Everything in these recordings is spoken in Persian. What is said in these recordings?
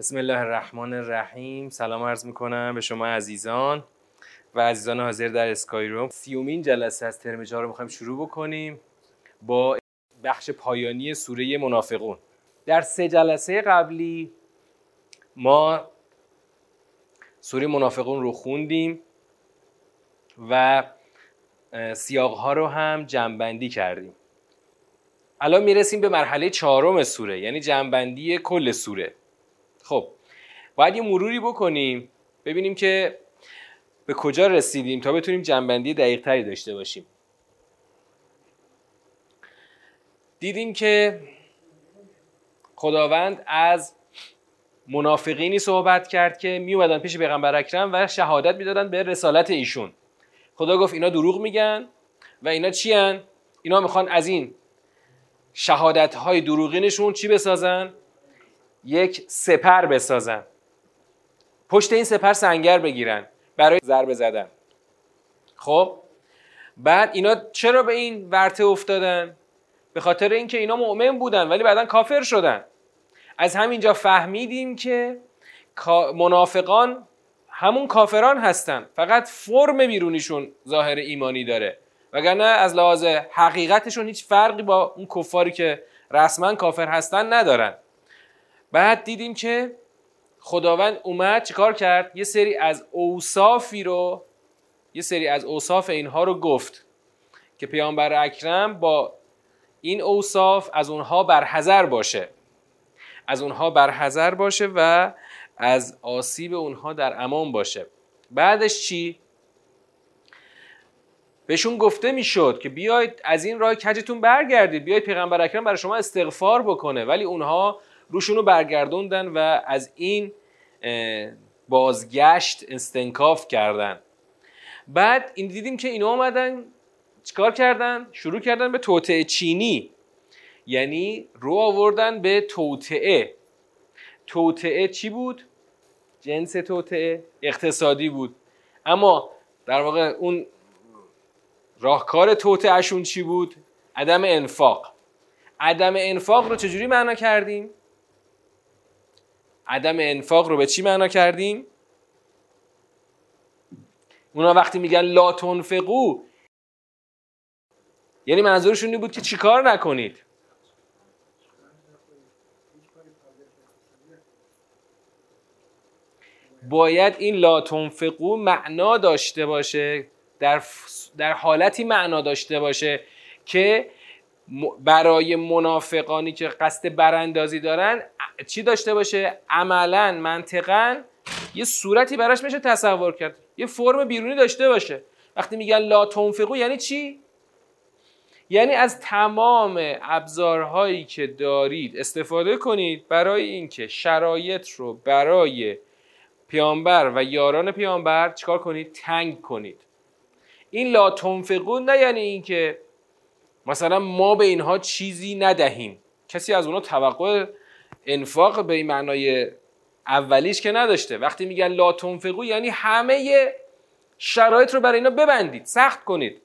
بسم الله الرحمن الرحیم. سلام عرض می‌کنم به شما عزیزان و عزیزان حاضر در اسکای روم. سیومین جلسه از ترم رو می‌خوایم شروع بکنیم با بخش پایانی سوره منافقون. در سه جلسه قبلی ما سوره منافقون رو خوندیم و سیاق ها رو هم جمعبندی کردیم. الان می‌رسیم به مرحله چهارم سوره یعنی جمعبندی کل سوره. خب باید یه مروری بکنیم ببینیم که به کجا رسیدیم تا بتونیم جنبندی دقیق تری داشته باشیم دیدیم که خداوند از منافقینی صحبت کرد که می اومدن پیش پیغمبر اکرم و شهادت می‌دادن به رسالت ایشون خدا گفت اینا دروغ میگن و اینا چی؟ اینا می‌خوان از این شهادت های دروغینشون چی بسازن؟ یک سپر بسازن. پشت این سپر سنگر بگیرن. برای ضربه زدن. خب؟ بعد اینا چرا به این ورته افتادن؟ به خاطر اینکه اینا مؤمن بودن ولی بعدا کافر شدن. از همینجا فهمیدیم که منافقان همون کافران هستن. فقط فرم بیرونیشون ظاهر ایمانی داره. وگرنه از لحاظ حقیقتشون هیچ فرقی با اون کفاری که رسما کافر هستن ندارن. بعد دیدیم که خداوند اومد چیکار کرد؟ یه سری از اوصافی رو یه سری از اوصاف اینها رو گفت که پیامبر اکرم با این اوصاف از اونها برحذر باشه. از اونها برحذر باشه و از آسیب اونها در امان باشه. بعدش چی؟ بهشون گفته می‌شد که بیاید از این راه کجتون برگردید بیاید پیغمبر اکرم برای شما استغفار بکنه ولی اونها روشون رو برگردوندن و از این بازگشت استنکاف کردن. بعد این دیدیم که اینا آمدن چیکار کردن؟ شروع کردن به توطعه چینی. یعنی رو آوردن به توطعه توطعه چی بود؟ جنس توطعه اقتصادی بود. اما در واقع اون راهکار توطعهشون چی بود؟ عدم انفاق. عدم انفاق رو چجوری معنا کردیم؟ عدم انفاق رو به چی معنا کردیم؟ اونا وقتی میگن لا تنفقو یعنی منظورشون این بود که چیکار نکنید؟ باید این لا تنفقو معنا داشته باشه در, در حالتی معنا داشته باشه که برای منافقانی که قصد براندازی دارن چی داشته باشه؟ عملا منطقا یه صورتی براش میشه تصور کرد. یه فرم بیرونی داشته باشه. وقتی میگن لا تنفقو یعنی چی؟ یعنی از تمام ابزارهایی که دارید استفاده کنید برای اینکه شرایط رو برای پیامبر و یاران پیامبر چیکار کنید؟ تنگ کنید. این لا تنفقو نه یعنی اینکه مثلا ما به اینها چیزی ندهیم. کسی از اونها توقع انفاق به این معنای اولیش که نداشته. وقتی میگن لا تنفقو یعنی همه شرایط رو برای اینا ببندید سخت کنید.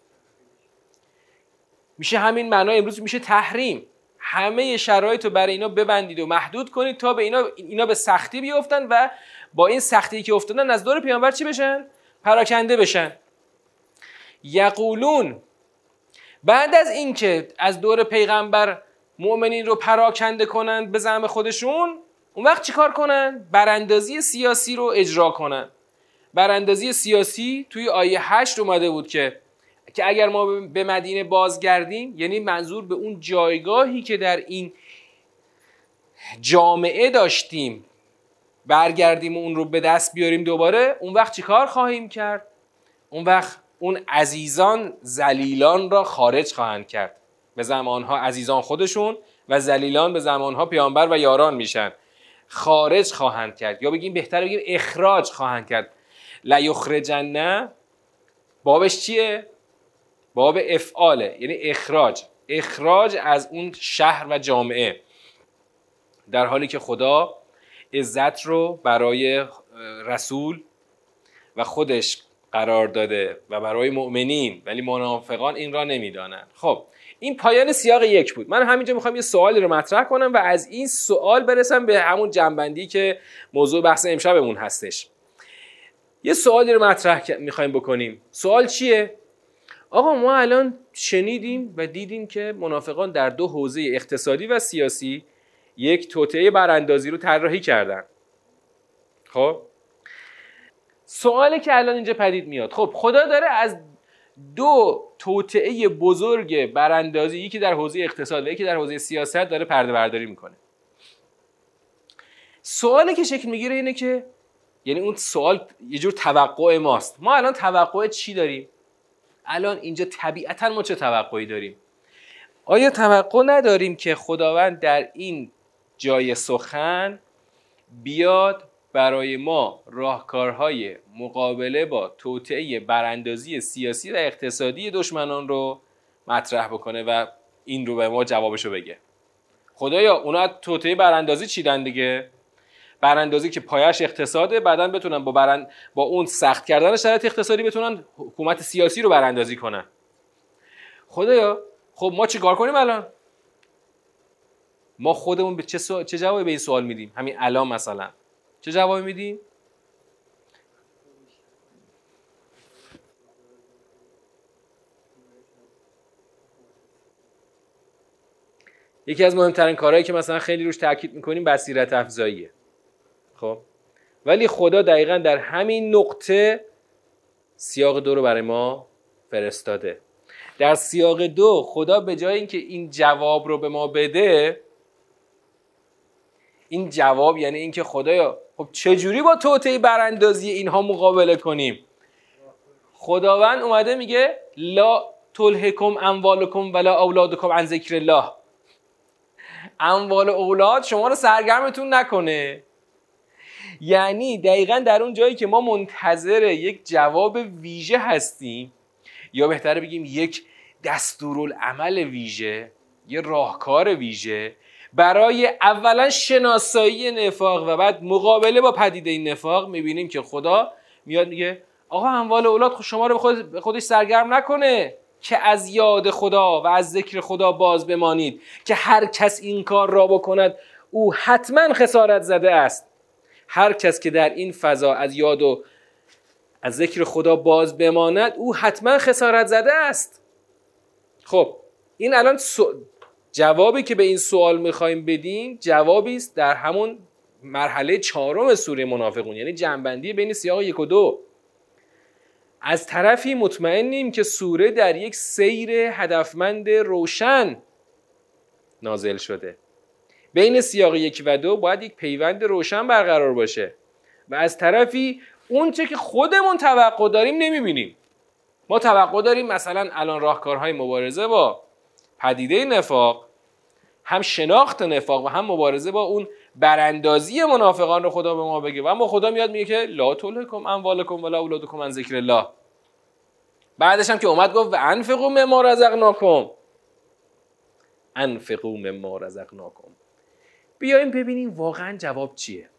میشه همین معنای امروز میشه تحریم. همه شرایط رو برای اینا ببندید و محدود کنید تا به اینا اینا به سختی بیفتن و با این سختی که افتادن از دور پیامبر چی بشن؟ پراکنده بشن. یقولون بعد از اینکه از دور پیغمبر مؤمنین رو پراکنده کنند به زعم خودشون اون وقت چیکار کنن؟ براندازی سیاسی رو اجرا کنن. براندازی سیاسی توی آیه هشت اومده بود که که اگر ما به مدینه بازگردیم یعنی منظور به اون جایگاهی که در این جامعه داشتیم برگردیم و اون رو به دست بیاریم دوباره اون وقت چیکار خواهیم کرد؟ اون وقت اون عزیزان زلیلان را خارج خواهند کرد. به زمانها عزیزان خودشون و زلیلان به زمانها پیامبر و یاران میشن. خارج خواهند کرد. یا بگیم بهتر بگیم اخراج خواهند کرد. لیخرجن بابش چیه؟ باب افعاله یعنی اخراج. اخراج از اون شهر و جامعه. در حالی که خدا عزت رو برای رسول و خودش قرار داده و برای مؤمنین ولی منافقان این را نمی‌دانند. خب این پایان سیاق یک بود. من همینجا می‌خوام یه سوالی رو مطرح کنم و از این سوال برسم به همون جنبندی که موضوع بحث امشبمون هستش. یه سوالی رو مطرح می‌خوایم بکنیم. سوال چیه؟ آقا ما الان شنیدیم و دیدیم که منافقان در دو حوزه اقتصادی و سیاسی یک توطعه براندازی رو طراحی کردن. خب؟ سوالی که الان اینجا پدید میاد. خب خدا داره از دو توطعه بزرگ براندازی یکی در حوزه اقتصاد و یکی در حوزه سیاست داره پرده برداری می‌کنه. سوالی که شکل می‌گیره اینه که یعنی اون سوال یه جور توقع ماست. ما الان توقع چی داریم؟ الان اینجا طبیعتا ما چه توقعی داریم؟ آیا توقع نداریم که خداوند در این جای سخن بیاد برای ما راهکارهای مقابله با توطعه براندازی سیاسی و اقتصادی دشمنان رو مطرح بکنه و این رو به ما جوابشو بگه. خدایا اونا توطعه براندازی چیدن دیگه؟ براندازی که پایش اقتصاده بعدا بتونن با برند... با اون سخت کردن شرایط اقتصادی بتونن حکومت سیاسی رو براندازی کنن. خدایا خب ما چیکار کنیم الان؟ ما خودمون به چه, سو... چه جوابی به این سوال میدیم؟ همین الان مثلا. چه جوابی میدیم یکی از مهمترین کارهایی که مثلا خیلی روش تاکید می‌کنیم بصیرت افزاییه. خب؟ ولی خدا دقیقا در همین نقطه سیاق دو رو برای ما فرستاده. در سیاق دو خدا به جای اینکه این جواب رو به ما بده این جواب یعنی اینکه خدایا خب چجوری با توطئه براندازی اینها مقابله کنیم؟ خداوند اومده میگه لا تلهکم اموالکم ولا اولادکم عن ذکر الله. اموال اولاد شما رو سرگرمتون نکنه. یعنی دقیقا در اون جایی که ما منتظر یک جواب ویژه هستیم یا بهتره بگیم یک دستورالعمل ویژه یه راهکار ویژه برای اولا شناسایی نفاق و بعد مقابله با پدیده این نفاق می‌بینیم که خدا میاد میگه آقا اموال اولاد خب شما رو به خودش سرگرم نکنه که از یاد خدا و از ذکر خدا باز بمانید که هر کس این کار را بکند. او حتما خسارت زده است. هر کس که در این فضا از یاد و از ذکر خدا باز بماند او حتما خسارت زده است. خب این الان جوابی که به این سوال می‌خوایم بدیم جوابی است در همون مرحله چهارم سوره منافقون یعنی جنبندی بین سیاق یک و دو. از طرفی مطمئنیم که سوره در یک سیر هدفمند روشن نازل شده. بین سیاق یک و دو باید یک پیوند روشن برقرار باشه. و از طرفی اونچه که خودمون توقع داریم نمی‌بینیم. ما توقع داریم مثلا الان راهکارهای مبارزه با پدیده نفاق هم شناخت نفاق و هم مبارزه با اون براندازی منافقان رو خدا به ما بگه. و اما خدا میاد میگه که لا تولکم اموالکم ولا اولادکم عن ذکر الله. بعدش هم که اومد گفت و انفقوا مما رزقناکم. انفقوا مما رزقناکم. بیایم ببینیم واقعا جواب چیه.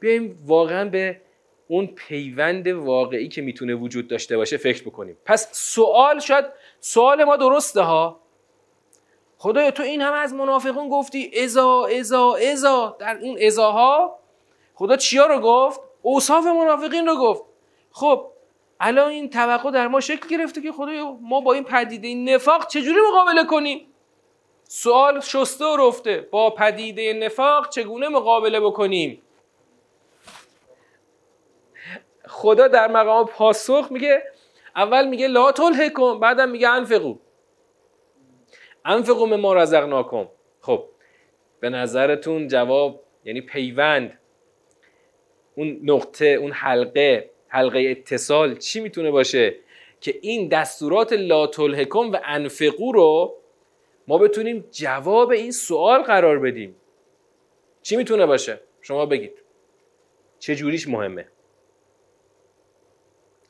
بیایم واقعا به اون پیوند واقعی که می‌تونه وجود داشته باشه فکر بکنیم. پس سوال شاید سوال ما درسته ها؟ خدایا تو این همه از منافقون گفتی ازا ازا ازا در اون ازاها خدا چیا رو گفت؟ اوصاف منافقین رو گفت. خب الان این توقع در ما شکل گرفته که خدایا ما با این پدیده این نفاق چجوری مقابله کنیم؟ سوال شسته و رفته. با پدیده نفاق چگونه مقابله بکنیم؟ خدا در مقام پاسخ میگه اول میگه لا تلهکم بعدم میگه انفقو. انفقو ما رزقناکم. خب به نظرتون جواب یعنی پیوند اون نقطه اون حلقه حلقه اتصال چی می‌تونه باشه؟ که این دستورات لا تلهکم و انفقو رو ما بتونیم جواب این سوال قرار بدیم. چی می‌تونه باشه؟ شما بگید. چه جوریش مهمه؟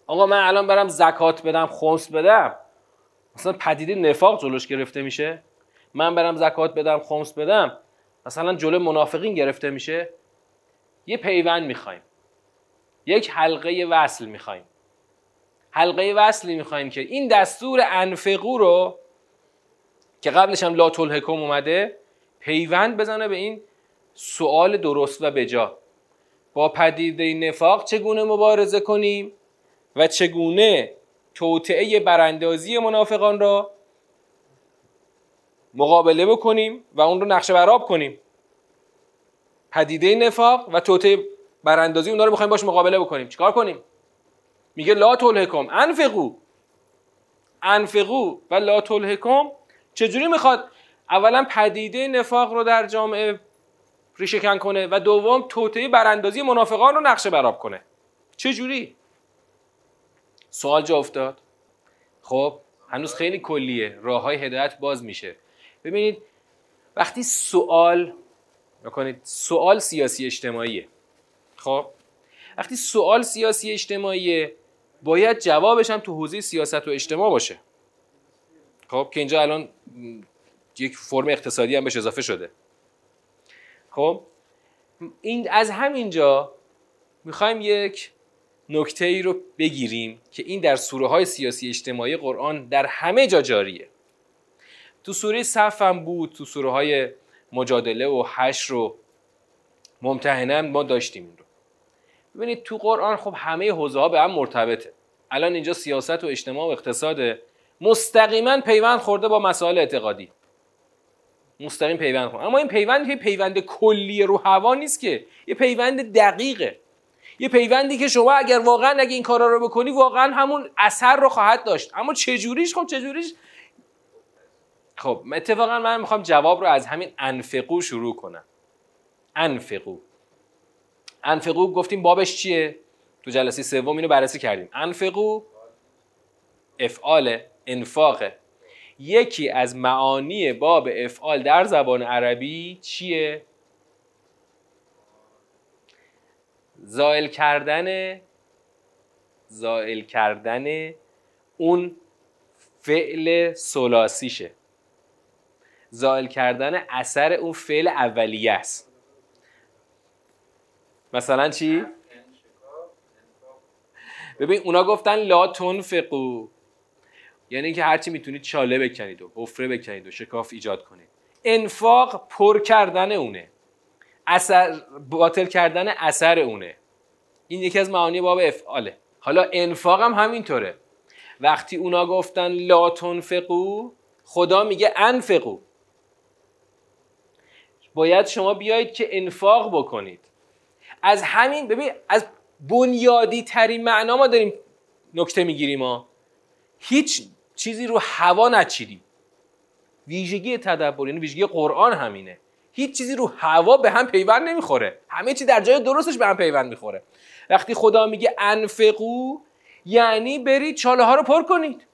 آقا من الان برم زکات بدم خمس بدم. مثلا پدیده نفاق جلوش گرفته میشه. من برم زکات بدم خمس بدم مثلا جلو منافقین گرفته میشه. یه پیوند می‌خوایم. یک حلقه وصل می‌خوایم. حلقه وصلی می‌خوایم که این دستور انفقو رو که قبلش هم لا تلحکم اومده پیوند بزنه به این سوال درست و بجا. با پدیده نفاق چگونه مبارزه کنیم و چگونه توطعه براندازی منافقان را مقابله بکنیم و اون رو نقشه براب کنیم. پدیده نفاق و توطعه براندازی اون رو می‌خوایم باش مقابله بکنیم. چیکار کنیم؟ میگه لا تلهکم انفقو. انفقو و لا تلهکم چجوری می‌خواد اولا پدیده نفاق رو در جامعه ریشه کنه و دوم توطئه براندازی منافقان رو نقشه براب کنه؟ چجوری؟ سوال جا افتاد. خب هنوز خیلی کلیه. راه های هدایت باز میشه. ببینید وقتی سوال نکنید سوال سیاسی اجتماعیه. خب وقتی سوال سیاسی اجتماعیه باید جوابش هم تو حوزه سیاست و اجتماع باشه. خب که اینجا الان یک فرم اقتصادی هم بهش اضافه شده. خب این از همینجا می‌خوایم یک نکته ای رو بگیریم که این در سوره های سیاسی اجتماعی قرآن در همه جا جاریه. تو سوره صف هم بود تو سوره های مجادله و حشر رو ممتحنه ما داشتیم این رو. ببینید تو قرآن خب همه حوزه ها به هم مرتبطه. الان اینجا سیاست و اجتماع و اقتصاد مستقیما پیوند خورده با مسائل اعتقادی. مستقیم پیوند خورده. اما این پیوند که پیوند کلی رو هوا نیست که یه پیوند دقیقه. یه پیوندی که شما اگر واقعا اگه این کارا رو بکنی واقعا همون اثر رو خواهد داشت. اما چجوریش؟ خب چجوریش؟ خب اتفاقا من می‌خوام جواب رو از همین انفقو شروع کنم. انفقو. انفقو گفتیم بابش چیه؟ تو جلسه سوم اینو بررسی کردیم. انفقو افعال انفاقه. یکی از معانی باب افعال در زبان عربی چیه؟ زائل کردن زائل کردن اون فعل سلاسیشه زائل کردن اثر اون فعل اولیه است. مثلا چی؟ ببین اونا گفتن لا تنفقو. یعنی که هرچی می‌تونید چاله بکنید و حفره بکنید و شکاف ایجاد کنید. انفاق پر کردن اونه. اثر باطل کردن اثر اونه. این یکی از معانی باب افعاله حالا انفاق هم همینطوره. وقتی اونا گفتن لا تنفقو خدا میگه انفقو. باید شما بیایید که انفاق بکنید. از همین ببین از بنیادی ترین معنا ما داریم نکته می‌گیریم ما هیچ چیزی رو هوا نچیدیم. ویژگی تدبر یعنی ویژگی قرآن همینه. هیچ چیزی رو هوا به هم پیوند نمی‌خوره. همه چی در جای درستش به هم پیوند می‌خوره. وقتی خدا میگه انفقو یعنی برید چاله ها رو پر کنید.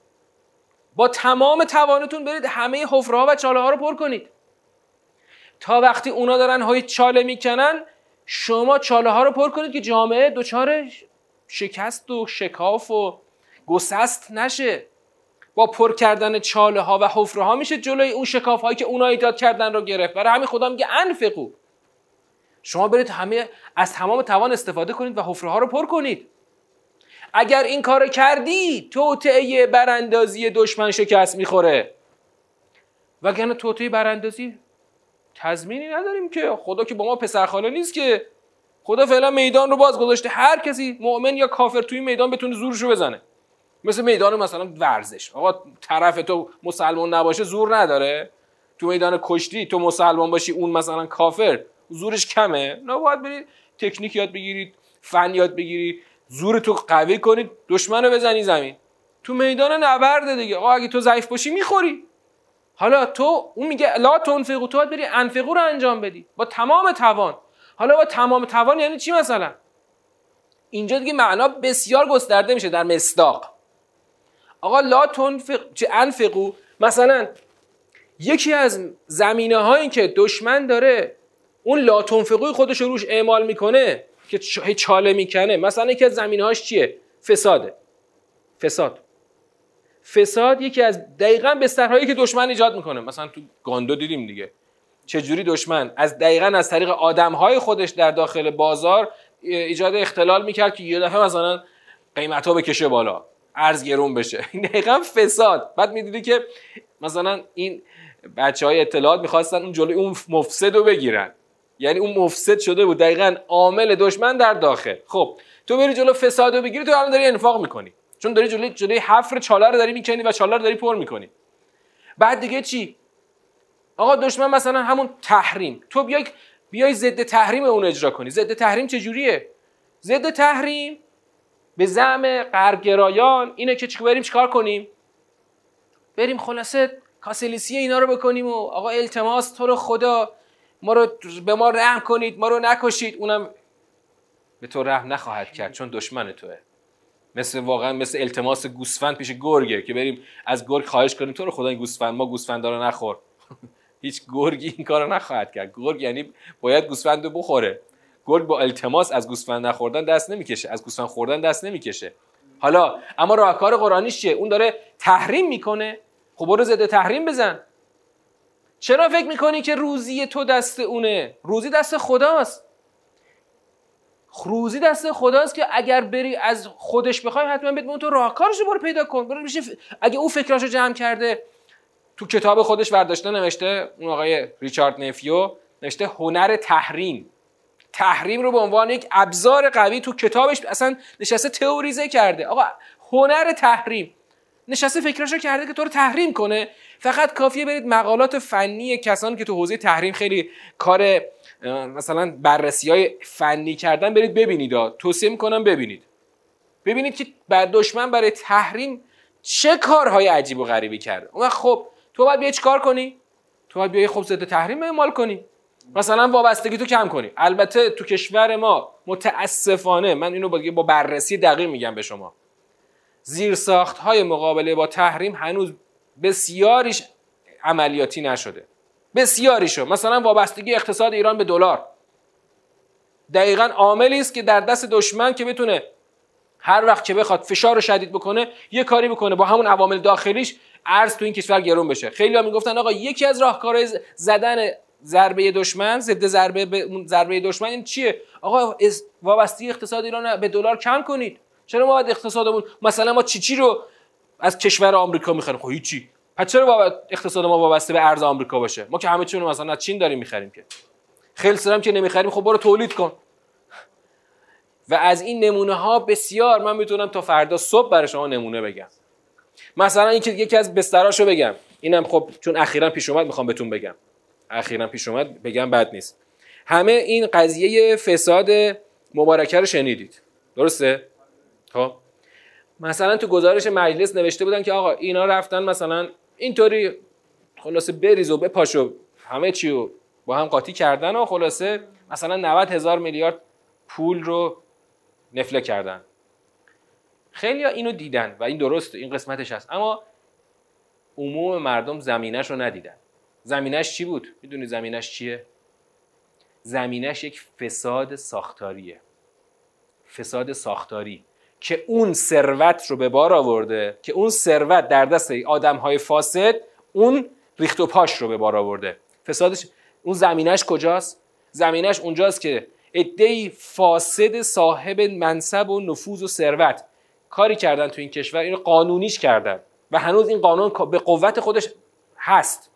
با تمام توانتون برید همه حفره ها و چاله ها رو پر کنید. تا وقتی اونا دارن های چاله می‌کنن شما چاله ها رو پر کنید که جامعه دچار شکست و شکاف و گسست نشه. با پر کردن چاله ها و حفره ها میشه جلوی اون شکاف هایی که اونا ایجاد کردن رو گرفت. برای همین خدا میگه انفقو. شما برید همه از تمام توان استفاده کنید و حفره ها رو پر کنید. اگر این کار کردی توطعه براندازی دشمن شکست می‌خوره. وگرنه توطعه براندازی تضمینی نداریم که. خدا که با ما پسرخاله نیست که. خدا فعلا میدان رو باز گذاشته هر کسی مؤمن یا کافر توی میدان بتونه زورش رو بزنه. مثل میدان مثلا ورزش. آقا طرف تو مسلمان نباشه زور نداره. تو میدان کشتی تو مسلمان باشی اون مثلا کافر زورش کمه. نه باید برید تکنیک یاد بگیرید فن یاد بگیری زور تو قوی کنید دشمن رو بزنی زمین. تو میدان نبرده دیگه. آقا اگه تو ضعیف باشی می‌خوری. حالا تو اون میگه لا تنفقو تو باید بری انفقو رو انجام بدی. با تمام توان. حالا با تمام توان یعنی چی مثلا؟ اینجا دیگه معنا بسیار گسترده میشه در مصداق. آقا لا تنفق انفقو. مثلا یکی از زمینه هایی که دشمن داره اون لا تنفقوی خودش روش اعمال می‌کنه که چاله می‌کنه. مثلا یکی از زمینه هاش چیه؟ فساده. فساد. فساد یکی از دقیقا بسترهایی که دشمن ایجاد می‌کنه. مثلا تو گاندو دیدیم دیگه. چجوری دشمن از دقیقا از طریق آدمهای خودش در داخل بازار ایجاد اختلال می‌کرد که یه دفعه مثلا قیمت ها بکشه بالا. ارز گرون بشه. این دقیقا فساد. بعد می‌دیدی که مثلا این بچه های اطلاعات می‌خواستن اون جلوی اون مفسد رو بگیرن. یعنی اون مفسد شده بود. دقیقا عامل دشمن در داخل. خب تو بری جلو فساد رو بگیری تو الان داری انفاق می‌کنی. چون داری جلوی جلوی حفر چاله رو داری می‌کنی و چاله رو داری پر می‌کنی. بعد دیگه چی؟ آقا دشمن مثلا همون تحریم. تو بیای بیای ضد تحریم اون اجرا کنی. ضد تحریم چه جوریه ضد تحریم به زعم غربگرایان اینه که چیکار بریم چیکار کنیم؟ بریم خلاصه کاسلیسی اینا رو بکنیم و آقا التماس تو رو خدا ما رو به ما رحم کنید ما رو نکشید. اونم به تو رحم نخواهد کرد چون دشمن توه. مثل واقعا مثل التماس گوسفند پیش گرگه که بریم از گرگ خواهش کنیم. تو رو خدا این گوسفند ما گوسفندا رو نخور. هیچ گرگی این کارو نخواهد کرد. گرگ یعنی باید گوسفند رو بخوره. گرگ با التماس از گوسفند نخوردن دست نمی‌کشه. از گوسفند خوردن دست نمی‌کشه. حالا اما راهکار قرآنیش چیه؟ اون داره تحریم می‌کنه. خب برو ضد تحریم بزن. چرا فکر می‌کنی که روزی تو دست اونه؟ روزی دست خداست. روزی دست خداست که اگر بری از خودش بخوای حتما بهت تو راهکارش رو برو پیدا کن. برو میشه اگه او فکراشو جمع کرده تو کتاب خودش برداشته نوشته اون آقای ریچارد نفیو نوشته هنر تحریم. تحریم رو به عنوان یک ابزار قوی تو کتابش اصلا نشسته تئوریزه کرده. آقا هنر تحریم. نشسته فکراشو کرده که تو رو تحریم کنه. فقط کافیه برید مقالات فنی کسانی که تو حوزه تحریم خیلی کار مثلا بررسی های فنی کردن برید ببینید. توصیه می‌کنم ببینید. ببینید که بعد دشمن برای تحریم چه کارهای عجیب و غریبی کرده. اون خب تو باید بیای چیکار کنی؟ تو باید بیای خب ضد تحریم اعمال کنی. مثلا وابستگی تو کم کنی. البته تو کشور ما متاسفانه من اینو با بررسی دقیق میگم به شما. زیرساخت های مقابله با تحریم هنوز بسیاریش عملیاتی نشده. بسیاریشو. مثلا وابستگی اقتصاد ایران به دلار. دقیقا عاملی است که در دست دشمن که بتونه هر وقت که بخواد فشار رو شدید بکنه یه کاری بکنه. با همون عوامل داخلیش ارز تو این کشور گرون بشه. خیلی ها می‌گفتن آقا یکی از راهکارهای زدن ضربه دشمن ضد ضربه به ضربه دشمن این چیه؟ آقا وابستگی اقتصاد ایران به دلار کم کنید. چرا ما باید اقتصادمون مثلا ما چی چی رو از کشور آمریکا می‌خریم؟ خب هیچی. پس چرا اقتصاد ما وابسته به ارز آمریکا باشه؟ ما که همه چیونو مثلا از چین داریم می‌خریم که. خیلی سرم که نمی‌خریم خب برو تولید کن. و از این نمونه ها بسیار من می‌تونم تا فردا صبح برای شما نمونه بگم. مثلا یکی از بستراشو بگم. اینم خب چون اخیرا پیش اومد می‌خوام بهتون بگم. اخیرا پیش اومد بگم بد نیست. همه این قضیه فساد مبارکه رو شنیدید. درسته؟ خب. مثلا تو گزارش مجلس نوشته بودن که آقا اینا رفتن مثلا اینطوری خلاصه بریز و بپاشو همه چی رو با هم قاطی کردن و خلاصه مثلا 90 هزار میلیارد پول رو نفله کردن. خیلی ها اینو دیدن و این درست این قسمتش هست. اما عموم مردم زمینش رو ندیدن. زمینش چی بود؟ می‌دونی زمینش چیه؟ زمینش یک فساد ساختاریه. فساد ساختاری. که اون ثروت رو به بار آورده که اون ثروت در دست آدم های فاسد اون ریخت و پاش رو به بار آورده. فسادش اون زمینش کجاست؟ زمینش اونجاست که عدهای فاسد صاحب منصب و نفوذ و ثروت. کاری کردن تو این کشور اینو قانونیش کردن. و هنوز این قانون به قوت خودش هست.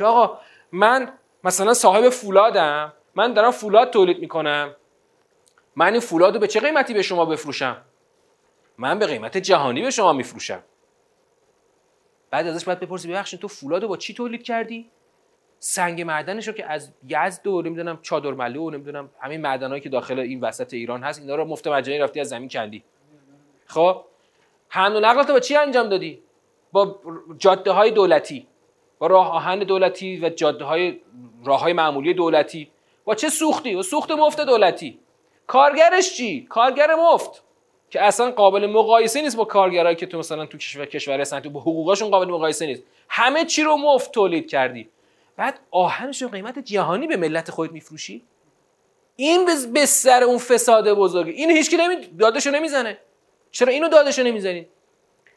که آقا من مثلا صاحب فولادم من دارم فولاد تولید می‌کنم. من این فولاد رو به چه قیمتی به شما بفروشم؟ من به قیمت جهانی به شما میفروشم. بعد ازش باید بپرسی ببخشید تو فولاد رو با چی تولید کردی؟ سنگ معدنش رو که از یزد و نمی‌دونم چادر ملو و نمی‌دونم همین معدنایی که داخل این وسط ایران هست اینا رو مفت مجانی رفتی از زمین کندی. خب؟ حمل و با چی انجام دادی؟ با جاده های دولتی. با راه آهن دولتی و جاده های راه های معمولی دولتی. با چه سوختی؟ و سوخت مفت دولتی. کارگرش چی؟ کارگر مفت. که اصلا قابل مقایسه نیست با کارگرایی که تو مثلا تو کشور کشور تو حقوقاشون قابل مقایسه نیست. همه چی رو مفت تولید کردی. بعد آهنش قیمت جهانی به ملت خودت میفروشی؟ این به سر اون فساد بزرگه این هیچکی نمی دادشو نمی‌زنه. چرا اینو دادشو نمی‌زنید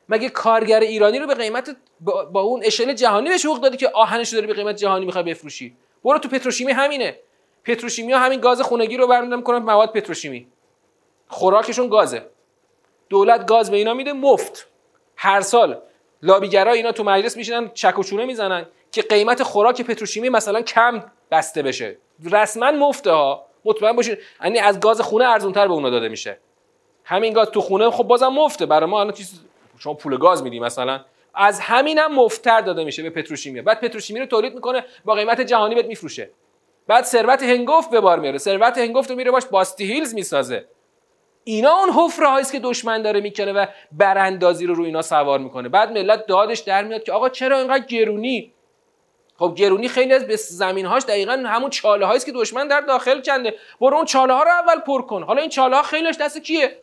مگه کارگر ایرانی رو به قیمت با, اون اشل جهانی بهش حقوق دادی که آهنش رو داری به قیمت جهانی می‌خوای بفروشی؟ برو تو پتروشیمی همینه. پتروشیمی ها همین گاز خونگی رو برمیدارن می‌کنن مواد پتروشیمی. خوراکشون گازه. دولت گاز به اینا میده مفت. هر سال لابیگرا اینا تو مجلس میشینن چک و می‌زنن که قیمت خوراک پتروشیمی مثلا کم بسته بشه. رسما مفته ها. مطمئن باشید یعنی از گاز خونه ارزونتر به اونا داده میشه. همین گاز تو خونه خب بازم مفته. برای ما الان چیز شما پول گاز میدی مثلا. از همینم هم مفتر داده میشه به پتروشیمی. بعد پتروشیمی رو تولید می‌کنه با قیمت جهانی بهت میفروشه. بعد ثروت هنگفت به بار میاره ثروت هنگفت رو میره باش باستی هیلز می‌سازه. اینا اون حفره هاییست که دشمن داره می‌کنه و براندازی رو روی اینا سوار می‌کنه. بعد ملت دادش در میاد که آقا چرا اینقدر گرونی؟ خب گرونی خیلی از به زمین هاش دقیقا همون چاله هاییست که دشمن در داخل کنده. برو اون چاله ها رو اول پر کن. حالا این چاله ها خیلیش دست کیه؟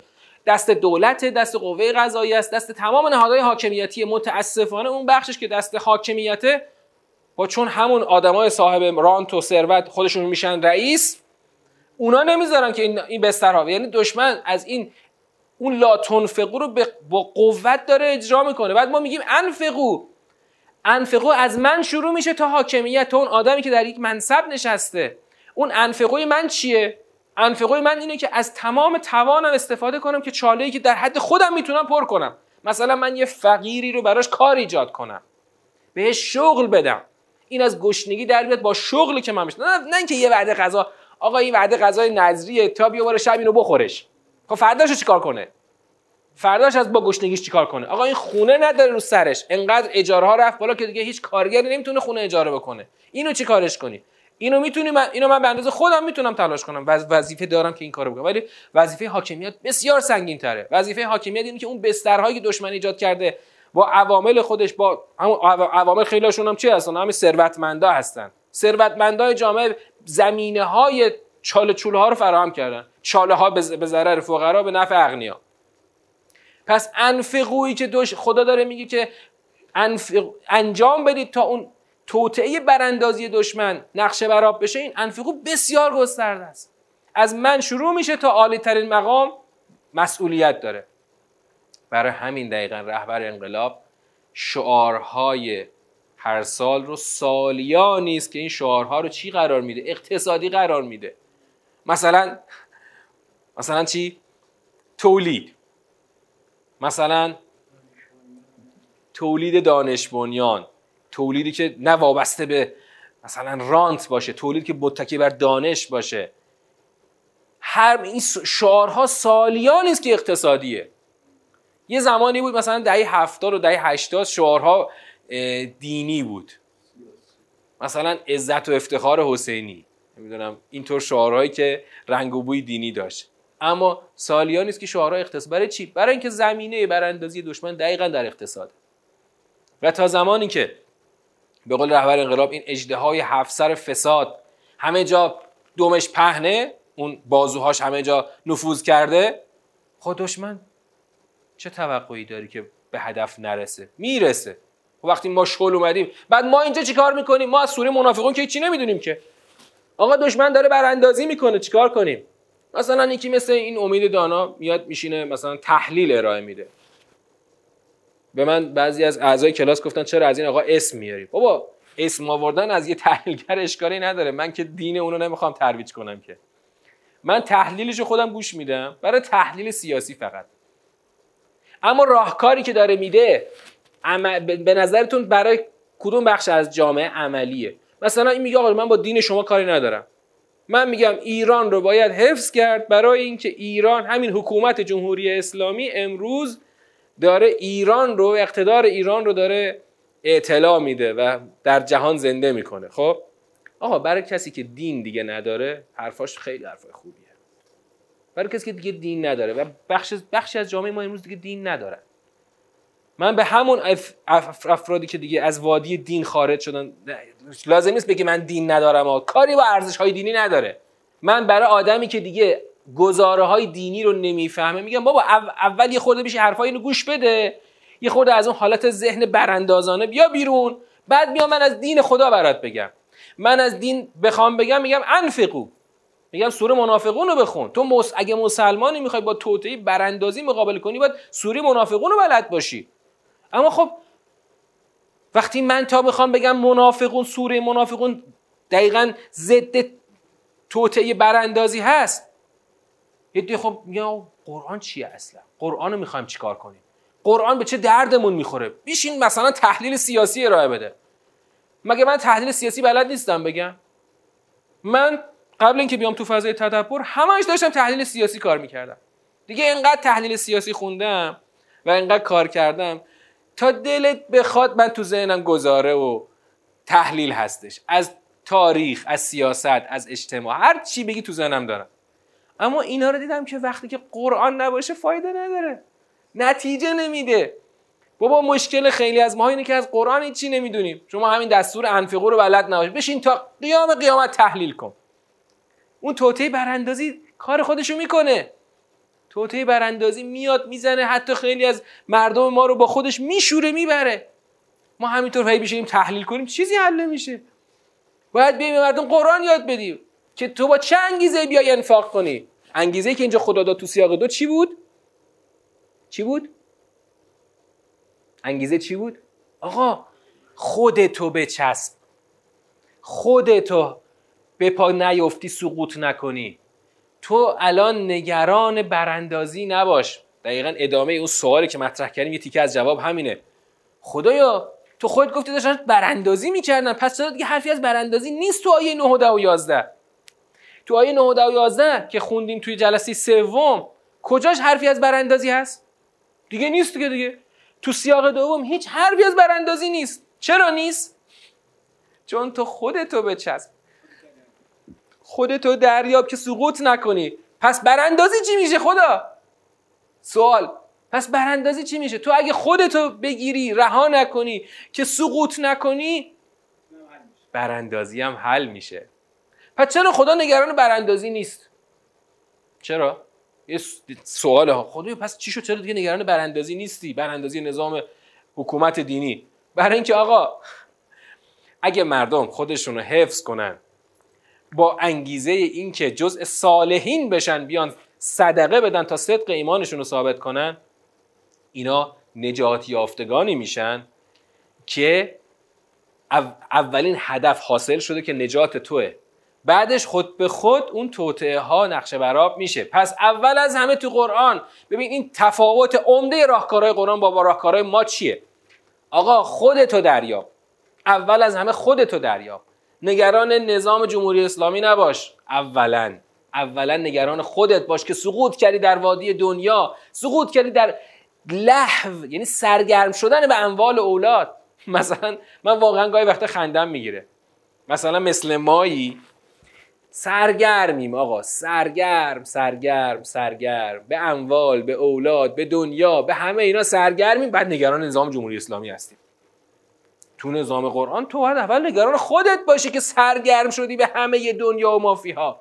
دست دولت دست قوه قضایی است دست تمام نهادهای حاکمیتی. متاسفانه اون بخشش که دست حاکمیته با چون همون آدمای صاحب رانت و ثروت خودشون میشن رئیس اونا نمی‌ذارن که این این بسترها یعنی دشمن از این اون لا تنفقو رو با قوت داره اجرا می‌کنه. بعد ما میگیم انفقو. انفقو از من شروع میشه تا حاکمیت. تا اون آدمی که در یک منصب نشسته. اون انفقوی من چیه؟ انفقوی من اینه که از تمام توانم استفاده کنم که چاله که در حد خودم می‌تونم پر کنم. مثلا من یه فقیری رو براش کار ایجاد کنم. بهش شغل بدم. این از گشنگی در بیاد با شغلی که من میشنم نه, نه اینکه یه وعده غذا آقا این وعده غذای نظریه تا بیا شب اینو بخورش. خب فرداشو چیکار کنه؟ فرداش از با گشنگیش چیکار کنه؟ آقا این خونه نداره رو سرش. انقدر اجاره ها رفت بالا که دیگه هیچ کارگری نمی‌تونه خونه اجاره بکنه. اینو چی کارش کنی؟ اینو می‌تونی من اینو من به اندازه خودم می‌تونم تلاش کنم. وظیفه دارم که این کارو بکنم. ولی وظیفه حاکمیت بسیار سنگین تره وظیفه حاکمیت اینه که اون بسترهایی که دشمن ایجاد کرده با عوامل خودش با عوامل خیلیشون هم چی هستن؟ همین ثروتمندا هستن. ثروتمندای جامعه زمینه های چاله چوله ها رو فراهم کردن. چاله ها به ضرر فقرا به نفع اغنیا. پس انفقویی که دوش خدا داره میگه که انجام بدید تا اون توطعه براندازی دشمن نقشه براب بشه این انفقو بسیار گسترده است. از من شروع میشه تا عالی ترین مقام مسئولیت داره. برای همین دقیقا رهبر انقلاب شعارهای هر سال رو سالیانی است که این شعارها رو چی قرار میده؟ اقتصادی قرار میده. مثلا مثلا چی؟ تولید. مثلا تولید دانش بنیان. تولیدی که نه وابسته به مثلا رانت باشه تولید که متکی بر دانش باشه. هر این شعارها سالیانی است که اقتصادیه. یه زمانی بود مثلا دهه 70 و دهه 80 شعارها دینی بود. مثلا عزت و افتخار حسینی. نمی‌دونم اینطور شعارهایی که رنگ و بوی دینی داشت. اما سالیان نیست که شعارها اقتصاد برای چی؟ برای اینکه زمینه براندازی دشمن دقیقا در اقتصاد. و تا زمانی که به قول رهبر انقلاب این اجده های هفت فساد همه جا دومش پهنه اون بازوهاش همه جا نفوذ کرده. خود دشمن چه توقعی داری که به هدف نرسه؟ می‌رسه. خب وقتی ما شل اومدیم بعد ما اینجا چیکار می‌کنیم؟ ما از سوره منافقون که چی نمی‌دونیم که. آقا دشمن داره براندازی می‌کنه چیکار کنیم؟ مثلا یکی مثل این امید دانا میاد میشینه مثلا تحلیل ارائه میده. به من بعضی از اعضای کلاس گفتن چرا از این آقا اسم میاری؟ بابا اسم آوردن از یه تحلیلگر اشکالی نداره. من که دین اونو نمی‌خوام ترویج کنم که. من تحلیلش خودم گوش میدم. برای تحلیل سیاسی فقط. اما راهکاری که داره میده به نظرتون برای کدوم بخش از جامعه عملیه؟ مثلا این میگه آقا من با دین شما کاری ندارم. من میگم ایران رو باید حفظ کرد. برای اینکه ایران همین حکومت جمهوری اسلامی امروز داره ایران رو اقتدار ایران رو داره اطلاع میده و در جهان زنده می‌کنه. خب؟ آقا برای کسی که دین دیگه نداره حرفاش خیلی حرفای خوبیه. برای کسی که دیگه دین نداره و بخش بخشی از جامعه ما امروز دیگه دین ندارن من به همون افرادی که دیگه از وادی دین خارج شدن لازم نیست بگی من دین ندارم کاری با ارزش های دینی نداره. من برای آدمی که دیگه گزاره های دینی رو نمی‌فهمه. میگم بابا اول یه خورده بشه حرفای اینو گوش بده. یه خورده از اون حالت ذهن براندازانه بیا بیرون. بعد میام من از دین خدا برات بگم. من از دین بخوام بگم میگم انفقو. میگم سوره منافقون رو بخون. تو مس... اگه مسلمانی می‌خوای با توطئه براندازی مقابله کنی باید سوره منافقون رو بلد باشی. اما خب وقتی من تا می‌خوام بگم منافقون سوره منافقون دقیقا ضد توطئه براندازی هست یه خب میگم قرآن چیه اصلا؟ قرآن رو می‌خوایم چیکار کنیم؟ قرآن به چه دردمون می‌خوره؟ بیشین مثلا تحلیل سیاسی ارائه بده. مگه من تحلیل سیاسی بلد نیستم بگم؟ من قبل اینکه بیام تو فضای تدبر همش داشتم تحلیل سیاسی کار می‌کردم. دیگه اینقدر تحلیل سیاسی خوندم و اینقدر کار کردم تا دلت بخواد من تو ذهنم گزاره و تحلیل هستش. از تاریخ از سیاست از اجتماع هر چی بگی تو ذهنم دارم. اما اینا رو دیدم که وقتی که قرآن نباشه فایده نداره. نتیجه نمیده. بابا مشکل خیلی از ما اینه که از قرآن هیچی نمی‌دونیم. شما همین دستور انفقو رو بلد نباشید. بشین تا قیام قیامت تحلیل کن. اون توطئه براندازی کار خودشو می‌کنه. توطئه براندازی میاد می‌زنه حتی خیلی از مردم ما رو با خودش میشوره می‌بره. ما همینطور هی بشیم تحلیل کنیم چیزی حل نمیشه. باید بیایم مردم قرآن یاد بدیم. که تو با چه انگیزه بیای انفاق کنی؟ انگیزه که اینجا خدا داد تو سیاق دو چی بود؟ چی بود؟ انگیزه چی بود؟ آقا خودتو بچسب. خودتو به پا نیفتی سقوط نکنی. تو الان نگران براندازی نباش. دقیقا ادامه اون سوالی که مطرح کردیم یه تیکه از جواب همینه. خدایا تو خود گفتی داشتن براندازی می‌کردن. پس چرا دیگه حرفی از براندازی نیست تو آیه 9 و 10 و 11 تو آیه 9 و 10 و 11 که خوندیم توی جلسه سوم کجاش حرفی از براندازی هست؟ دیگه نیست دیگه دیگه. تو سیاق دوم هیچ حرفی از براندازی نیست. چرا نیست؟ چون تو خودتو بچسب. خودتو دریاب که سقوط نکنی. پس براندازی چی میشه خدا؟ سوال. پس براندازی چی میشه؟ تو اگه خودتو بگیری رها نکنی که سقوط نکنی براندازی هم حل میشه. پس چرا خدا نگران براندازی نیست؟ چرا؟ یه سوال ها. خدایا پس چی شد؟ چرا دیگه نگران براندازی نیستی؟ براندازی نظام حکومت دینی. برای اینکه آقا اگه مردم خودشون رو حفظ کنن با انگیزه اینکه جزء صالحین بشن بیان صدقه بدن تا صدق ایمانشون رو ثابت کنن اینا نجات یافتگانی میشن که اولین هدف حاصل شده که نجات توه. بعدش خود به خود اون توطعه ها نقشه براب میشه. پس اول از همه تو قرآن ببین این تفاوت عمده راهکارهای قرآن با راهکارهای ما چیه؟ آقا خودتو دریاب. اول از همه خودتو دریاب. نگران نظام جمهوری اسلامی نباش. اولا. اولا نگران خودت باش که سقوط کردی در وادی دنیا سقوط کردی در لحو یعنی سرگرم شدن به اموال اولاد. مثلا من واقعا گاهی وقتا خندم می‌گیره. مثلا مثل مایی سرگرمیم آقا سرگرم سرگرم سرگرم. به اموال به اولاد به دنیا به همه اینا سرگرمیم. بعد نگران نظام جمهوری اسلامی هستیم. تو نظام قرآن تو باید اول نگران خودت باشی که سرگرم شدی به همه دنیا و مافیها.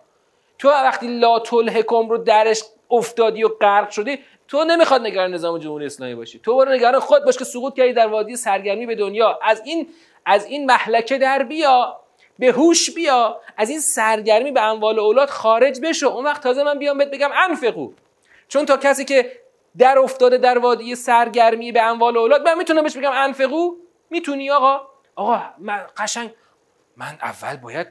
تو وقتی لا تلهکم رو درش افتادی و غرق شدی تو نمی‌خواد نگران نظام جمهوری اسلامی باشی. تو برو نگران خود باش که سقوط کردی در وادی سرگرمی به دنیا. از این از این محلکه در بیا. به هوش بیا از این سرگرمی به اموال اولاد خارج بشو. اون وقت تازه من بیام بهت بگم انفقو. چون تا کسی که در افتاده در وادی سرگرمی به اموال اولاد من می‌تونم بهش بگم انفقو؟ می‌تونی آقا؟ آقا من قشنگ من اول باید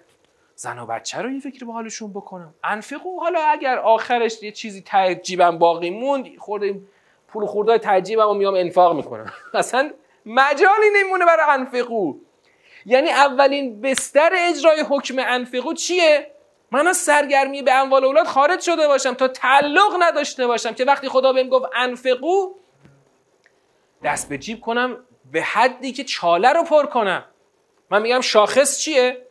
زن و بچه رو یه فکر به حالشون بکنم. انفقو؟ حالا اگر آخرش یه چیزی تجیبم باقی موند خورده پول خورده تجیبم و میام انفاق می‌کنم. اصلا مجالی نمونه برای انفقو. یعنی اولین بستر اجرای حکم انفقو چیه؟ من از سرگرمی به اموال اولاد خارج شده باشم تا تعلق نداشته باشم که وقتی خدا بهم گفت انفقو دست به جیب کنم به حدی که چاله رو پر کنم. من میگم شاخص چیه؟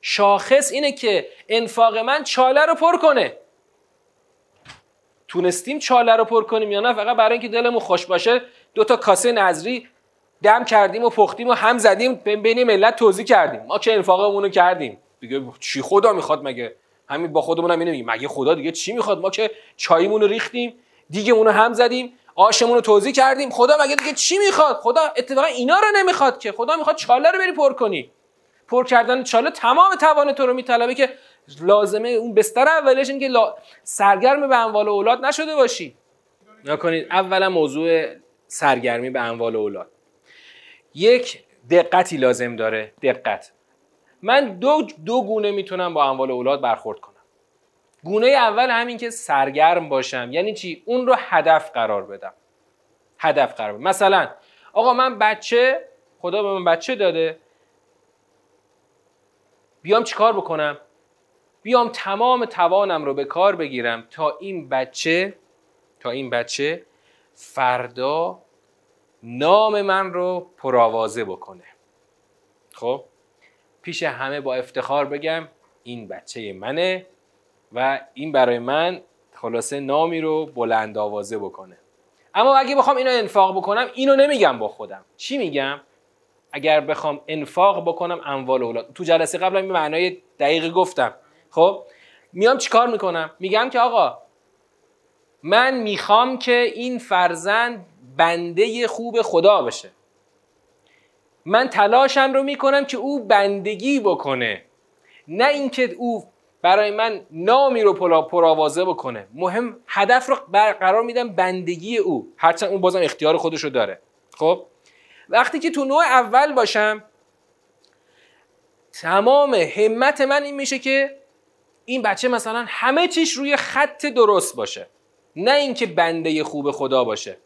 شاخص اینه که انفاق من چاله رو پر کنه. تونستیم چاله رو پر کنیم یا نه؟ فقط برای اینکه دلمون خوش باشه دو تا کاسه نظری دم کردیم و پختیم و هم زدیم بین ملت توضیح کردیم. ما که انفاقمون رو کردیم؟ دیگه چی خدا می‌خواد مگه؟ همین با خودمون هم اینو مگه خدا دیگه چی می‌خواد؟ ما که چایمون رو ریختیم دیگه رو هم زدیم آشمون رو توضیح کردیم. خدا مگه دیگه چی می‌خواد؟ خدا اتفاقا اینا رو نمی‌خواد که. خدا می‌خواد چاله رو بری پر کنی. پر کردن چاله تمام توان تو رو میطلبه که لازمه اون بستر اولش این که سرگرم به اموال اولاد نشده باشی. نکنید. اولا موضوع سرگرمی به اموال اولاد. یک دقتی لازم داره. دقت. من دو, دو گونه می‌تونم با اموال اولاد برخورد کنم. گونه اول همین که سرگرم باشم. یعنی چی؟ اون رو هدف قرار بدم. هدف قرار بدم. مثلا آقا من بچه خدا به من بچه داده. بیام چیکار بکنم؟ بیام تمام توانم رو به کار بگیرم تا این بچه تا این بچه فردا نام من رو پرآوازه بکنه. خب؟ پیش همه با افتخار بگم این بچه منه و این برای من خلاصه نامی رو بلند آوازه بکنه. اما اگه بخوام اینو انفاق بکنم اینو نمیگم با خودم. چی میگم؟ اگر بخوام انفاق بکنم اموال اولاد تو جلسه قبل این معنای دقیقی گفتم. خب؟ میام چیکار می‌کنم؟ میگم که آقا من می‌خوام که این فرزند بنده خوب خدا بشه. من تلاشم رو می‌کنم که او بندگی بکنه. نه اینکه او برای من نامی رو پرآوازه بکنه. مهم هدف رو قرار میدم بندگی او. هرچند اون بازم اختیار خودش رو داره. خب؟ وقتی که تو نوع اول باشم تمام همت من این میشه که این بچه مثلا همه چیش روی خط درست باشه. نه اینکه بنده خوب خدا باشه.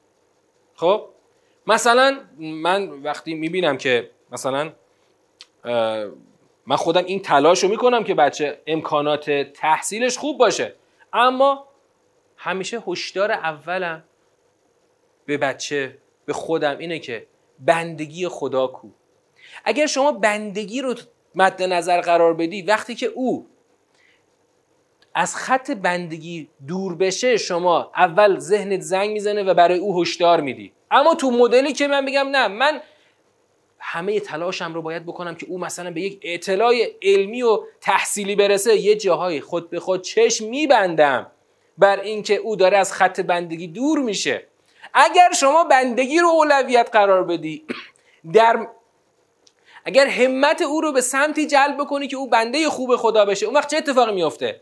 خب؟ مثلا من وقتی می‌بینم که مثلا من خودم این تلاش رو می‌کنم که بچه امکانات تحصیلش خوب باشه اما همیشه هشدار اولم به بچه به خودم اینه که بندگی خدا کو. اگر شما بندگی رو مد نظر قرار بدی وقتی که او از خط بندگی دور بشه شما اول ذهنت زنگ می‌زنه و برای او هشدار میدی. اما تو مدلی که من بگم نه من همه تلاشم رو باید بکنم که او مثلا به یک اطلاع علمی و تحصیلی برسه. یه جاهای خود به خود چشم میبندم بر اینکه او داره از خط بندگی دور میشه. اگر شما بندگی رو اولویت قرار بدی در اگر همت او رو به سمتی جلب بکنی که او بنده خوب خدا بشه اون وقت چه اتفاقی میفته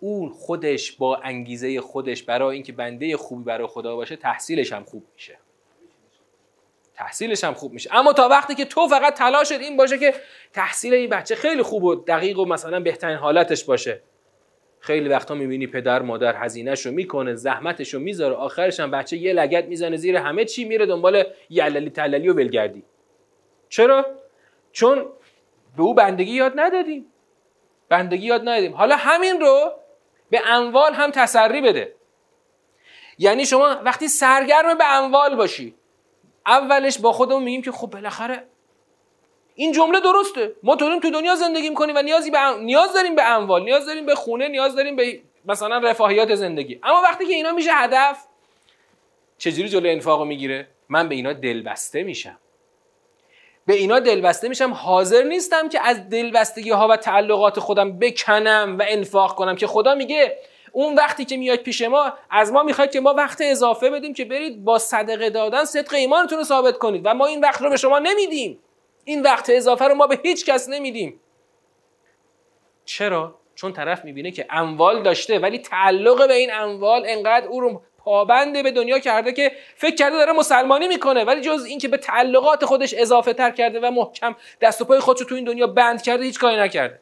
اون خودش با انگیزه خودش برای اینکه بنده خوبی برای خدا باشه تحصیلش هم خوب میشه. تحصیلش هم خوب میشه. اما تا وقتی که تو فقط تلاشت این باشه که تحصیل این بچه خیلی خوب و دقیق و مثلا بهترین حالتش باشه. خیلی وقتا می‌بینی پدر مادر هزینهش رو می‌کنه زحمتش رو می‌ذاره. آخرش هم بچه یه لگت می‌زنه زیر همه چی میره دنبال یللی تللی و ولگردی. چرا؟ چون به او بندگی یاد ندادیم. بندگی یاد ندادیم. حالا همین رو به اموال هم تسری بده. یعنی شما وقتی سرگرم به اموال باشی اولش با خودمون میگیم که خب بالاخره این جمله درسته. ما تو تو دنیا زندگی می‌کنیم و نیازی به نیاز داریم به اموال نیاز داریم به خونه نیاز داریم به مثلا رفاهیات زندگی. اما وقتی که اینا میشه هدف چجوری جلو انفاقو می‌گیره؟ من به اینا دلبسته میشم. به اینا دلبسته میشم. حاضر نیستم که از دلبستگی ها و تعلقات خودم بکنم و انفاق کنم که خدا میگه اون وقتی که میاد پیش ما از ما می‌خواد که ما وقت اضافه بدیم که برید با صدقه دادن صدق ایمانتون رو ثابت کنید و ما این وقت رو به شما نمیدیم. این وقت اضافه رو ما به هیچ کس نمیدیم. چرا؟ چون طرف می‌بینه که اموال داشته ولی تعلق به این اموال انقدر او رو پابند به دنیا کرده که فکر کرده داره مسلمانی می‌کنه ولی جز اینکه به تعلقات خودش اضافه تر کرده و محکم دست و پای خودش رو تو این دنیا بند کرده هیچ کاری نکرده.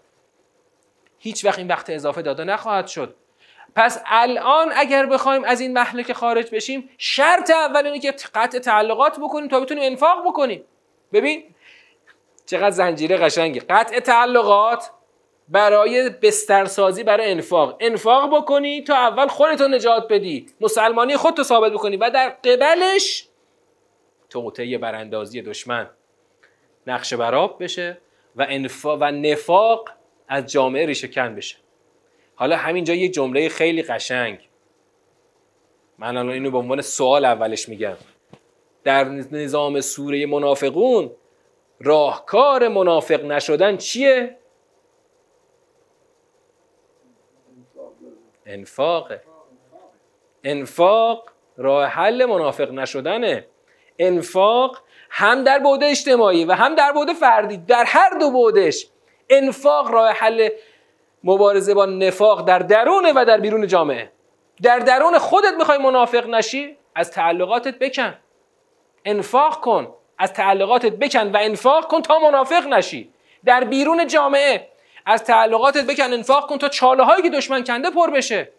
هیچ وقت این وقت اضافه داده نخواهد شد. پس الان اگر بخوایم از این محلک خارج بشیم شرط اول اینه که قطع تعلقات بکنیم تا بتونیم انفاق بکنیم. ببین چقدر زنجیره قشنگه. قطع تعلقات برای بسترسازی برای انفاق. انفاق بکنی تا اول خودتو نجات بدی. مسلمانی خودتو ثابت بکنی. و در قبلش توطعه براندازی دشمن. نقش براب بشه و, انفاق و نفاق از جامعه ریشه بشه. حالا همینجا یه جمله خیلی قشنگ. من الان اینو به عنوان سوال اولش میگم. در نظام سوره منافقون راهکار منافق نشدن چیه؟ انفاقه. انفاق راه حل منافق نشدنه. انفاق هم در بعد اجتماعی و هم در بعد فردی در هر دو بودش انفاق راه حل مبارزه با نفاق در درون و در بیرون جامعه. در درون خودت می‌خوای منافق نشی از تعلقاتت بکن. انفاق کن از تعلقاتت بکن و انفاق کن تا منافق نشی. در بیرون جامعه از تعلقاتت بکن انفاق کن تا چاله هایی که دشمن کنده پر بشه.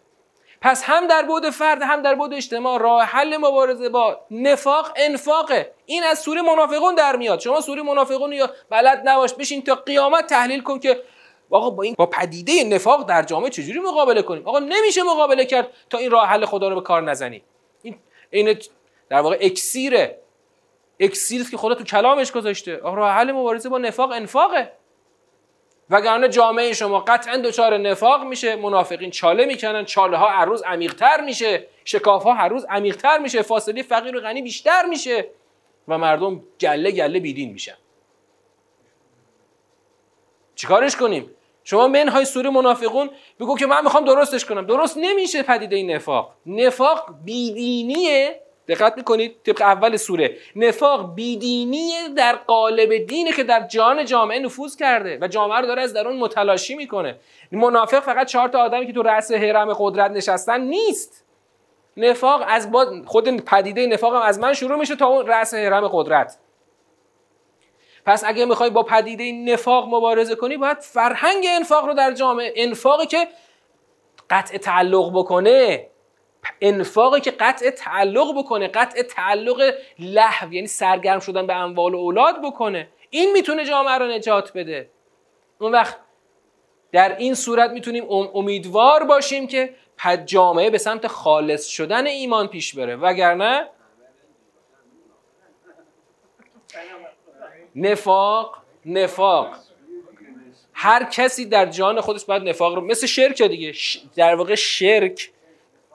پس هم در بود فرد هم در بود اجتماع راه حل مبارزه با نفاق انفاقه. این از سوره منافقون در میاد. شما سوره منافقون یا بلد نباش بشین تا قیامت تحلیل کن که آقا با این با پدیده نفاق در جامعه چجوری مقابله کنیم؟ آقا نمیشه مقابله کرد تا این راه حل خدا رو به کار نزنی. این این در واقع اکسیره. اکسیر که خدا تو کلامش گذاشته. راه حل مبارزه با نفاق انفاقه. وگرنه جامعه شما قطعا دچار نفاق میشه منافقین چاله می‌کنن چاله ها هر روز عمیقتر میشه شکاف ها هر روز عمیقتر میشه فاصله فقیر و غنی بیشتر میشه و مردم گله گله بیدین میشن. چیکارش کنیم؟ شما منهای سوره منافقون بگو که من می‌خوام درستش کنم. درست نمیشه پدیده این نفاق. نفاق بیدینیه. دقت می‌کنید طبق اول سوره. نفاق بیدینی در قالب دینه که در جان جامعه نفوذ کرده و جامعه رو داره از درون متلاشی می‌کنه. منافق فقط چهار تا آدمی که تو رأس حرم قدرت نشستن نیست. نفاق از با خود پدیده نفاق هم از من شروع میشه تا اون رأس حرم قدرت. پس اگه می‌خوای با پدیده نفاق مبارزه کنی باید فرهنگ انفاق رو در جامعه انفاقی که قطع تعلق بکنه انفاقی که قطع تعلق بکنه قطع تعلق لحو یعنی سرگرم شدن به اموال و اولاد بکنه. این می‌تونه جامعه رو نجات بده. اون وقت در این صورت می‌تونیم امیدوار باشیم که جامعه به سمت خالص شدن ایمان پیش بره. وگرنه نفاق نفاق. هر کسی در جان خودش باید نفاق رو مثل شرک دیگه. در واقع شرک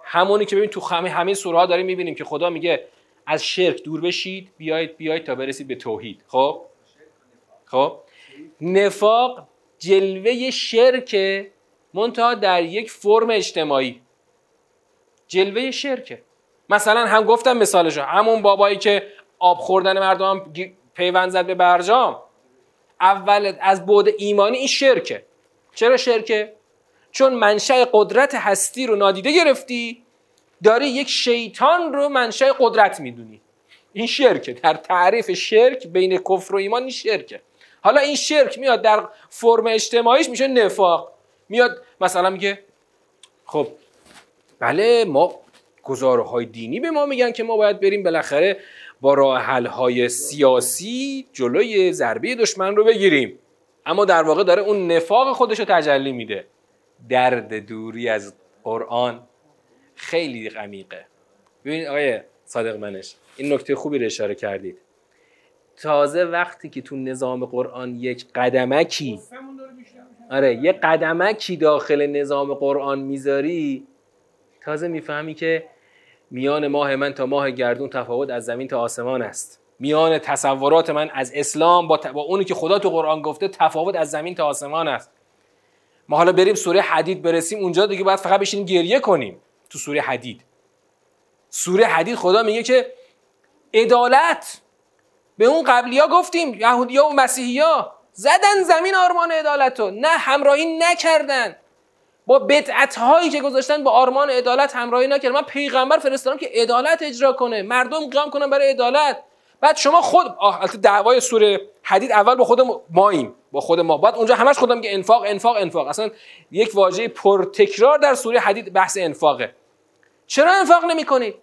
همونی که ببین تو همه همه سوره ها داریم می‌بینیم که خدا میگه از شرک دور بشید بیاید بیاید تا برسید به توحید. خب؟ خب؟ نفاق جلوه شرک منتها در یک فرم اجتماعی. جلوه شرکه مثلا هم گفتم مثالشو همون بابایی که آب خوردن مردم پیوند زد به برجام. اول از بود ایمانی این شرکه. چرا شرکه؟ چون منشأ قدرت هستی رو نادیده گرفتی داری یک شیطان رو منشأ قدرت می‌دونی. این شرکه. در تعریف شرک بین کفر و ایمان این شرکه. حالا این شرک میاد در فرم اجتماعیش میشه نفاق. میاد مثلا میگه خب بله ما گزارهای دینی به ما میگن که ما باید بریم بالاخره با راه های سیاسی جلوی ضربه دشمن رو بگیریم. اما در واقع داره اون نفاق خودش رو تجلی میده. درد دوری از قرآن خیلی عمیقه. ببینید آقای صادق منش این نکته خوبی رو اشاره کردید. تازه وقتی که تو نظام قرآن یک قدمکی آره یه قدمکی داخل نظام قرآن می‌ذاری تازه می‌فهمی که میان ماه من تا ماه گردون تفاوت از زمین تا آسمان است. میان تصورات من از اسلام با, با اونی که خدا تو قرآن گفته تفاوت از زمین تا آسمان است. ما حالا بریم سوره حدید برسیم اونجا دیگه باید فقط بشینیم گریه کنیم تو سوره حدید. سوره حدید خدا میگه که عدالت به اون قبلی ها گفتیم یهودیا و مسیحی ها زدن زمین آرمان عدالت رو نه همراهی نکردن. با بدعت هایی که گذاشتن با آرمان عدالت همراهی نکردن. من پیغمبر فرستادم که عدالت اجرا کنه مردم قیام کنن برای عدالت. بعد شما خود البته دعوای سوره حدید اول با خود ماییم با خود ما. بعد اونجا همش خودم که انفاق انفاق انفاق. اصلا یک واژه پرتکرار در سوره حدید بحث انفاقه. چرا انفاق نمی کنید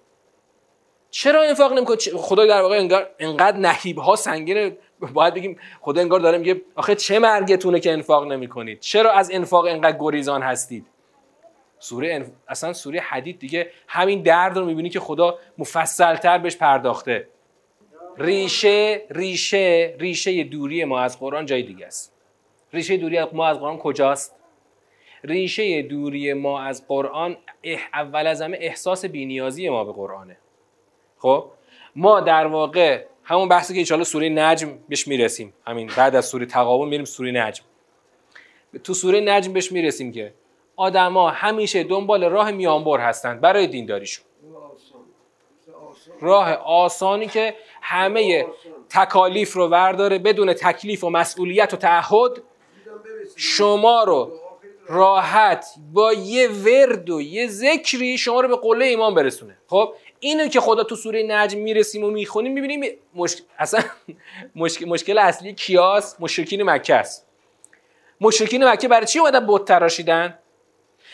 چرا انفاق نمی کنید خدا در واقع انگار انقدر نهیب ها سنگینه باید بگیم خدا انگار داره میگه آخه چه مرگتونه که انفاق نمی کنید چرا از انفاق انقدر گریزان هستید؟ سوره انف... اصلا سوره حدید دیگه همین درد رو می‌بینی که خدا مفصلتر بهش پرداخته. ریشه ریشه ریشه دوری ما از قرآن جای دیگه است. ریشه دوری ما از قرآن کجاست؟ ریشه دوری ما از قرآن اول از همه احساس بینیازی ما به قرآنه. خب؟ ما در واقع همون بحثی که انشاءالله سوره نجم بهش می‌رسیم. همین بعد از سوره تقابل میریم سوره نجم. تو سوره نجم بهش می‌رسیم که آدما همیشه دنبال راه میانبر هستند برای دینداریشون. راه آسانی که همه تکالیف رو ورداره بدون تکلیف و مسئولیت و تعهد شما رو راحت با یه ورد و یه ذکری شما رو به قله ایمان برسونه. خب اینو که خدا تو سوره نجم می‌رسیم و می‌خونیم می‌بینیم اصلا مشکل, مشکل اصلی کیاس مشرکین مکه است. مشرکین مکه برای چی اومدن بت تراشیدن؟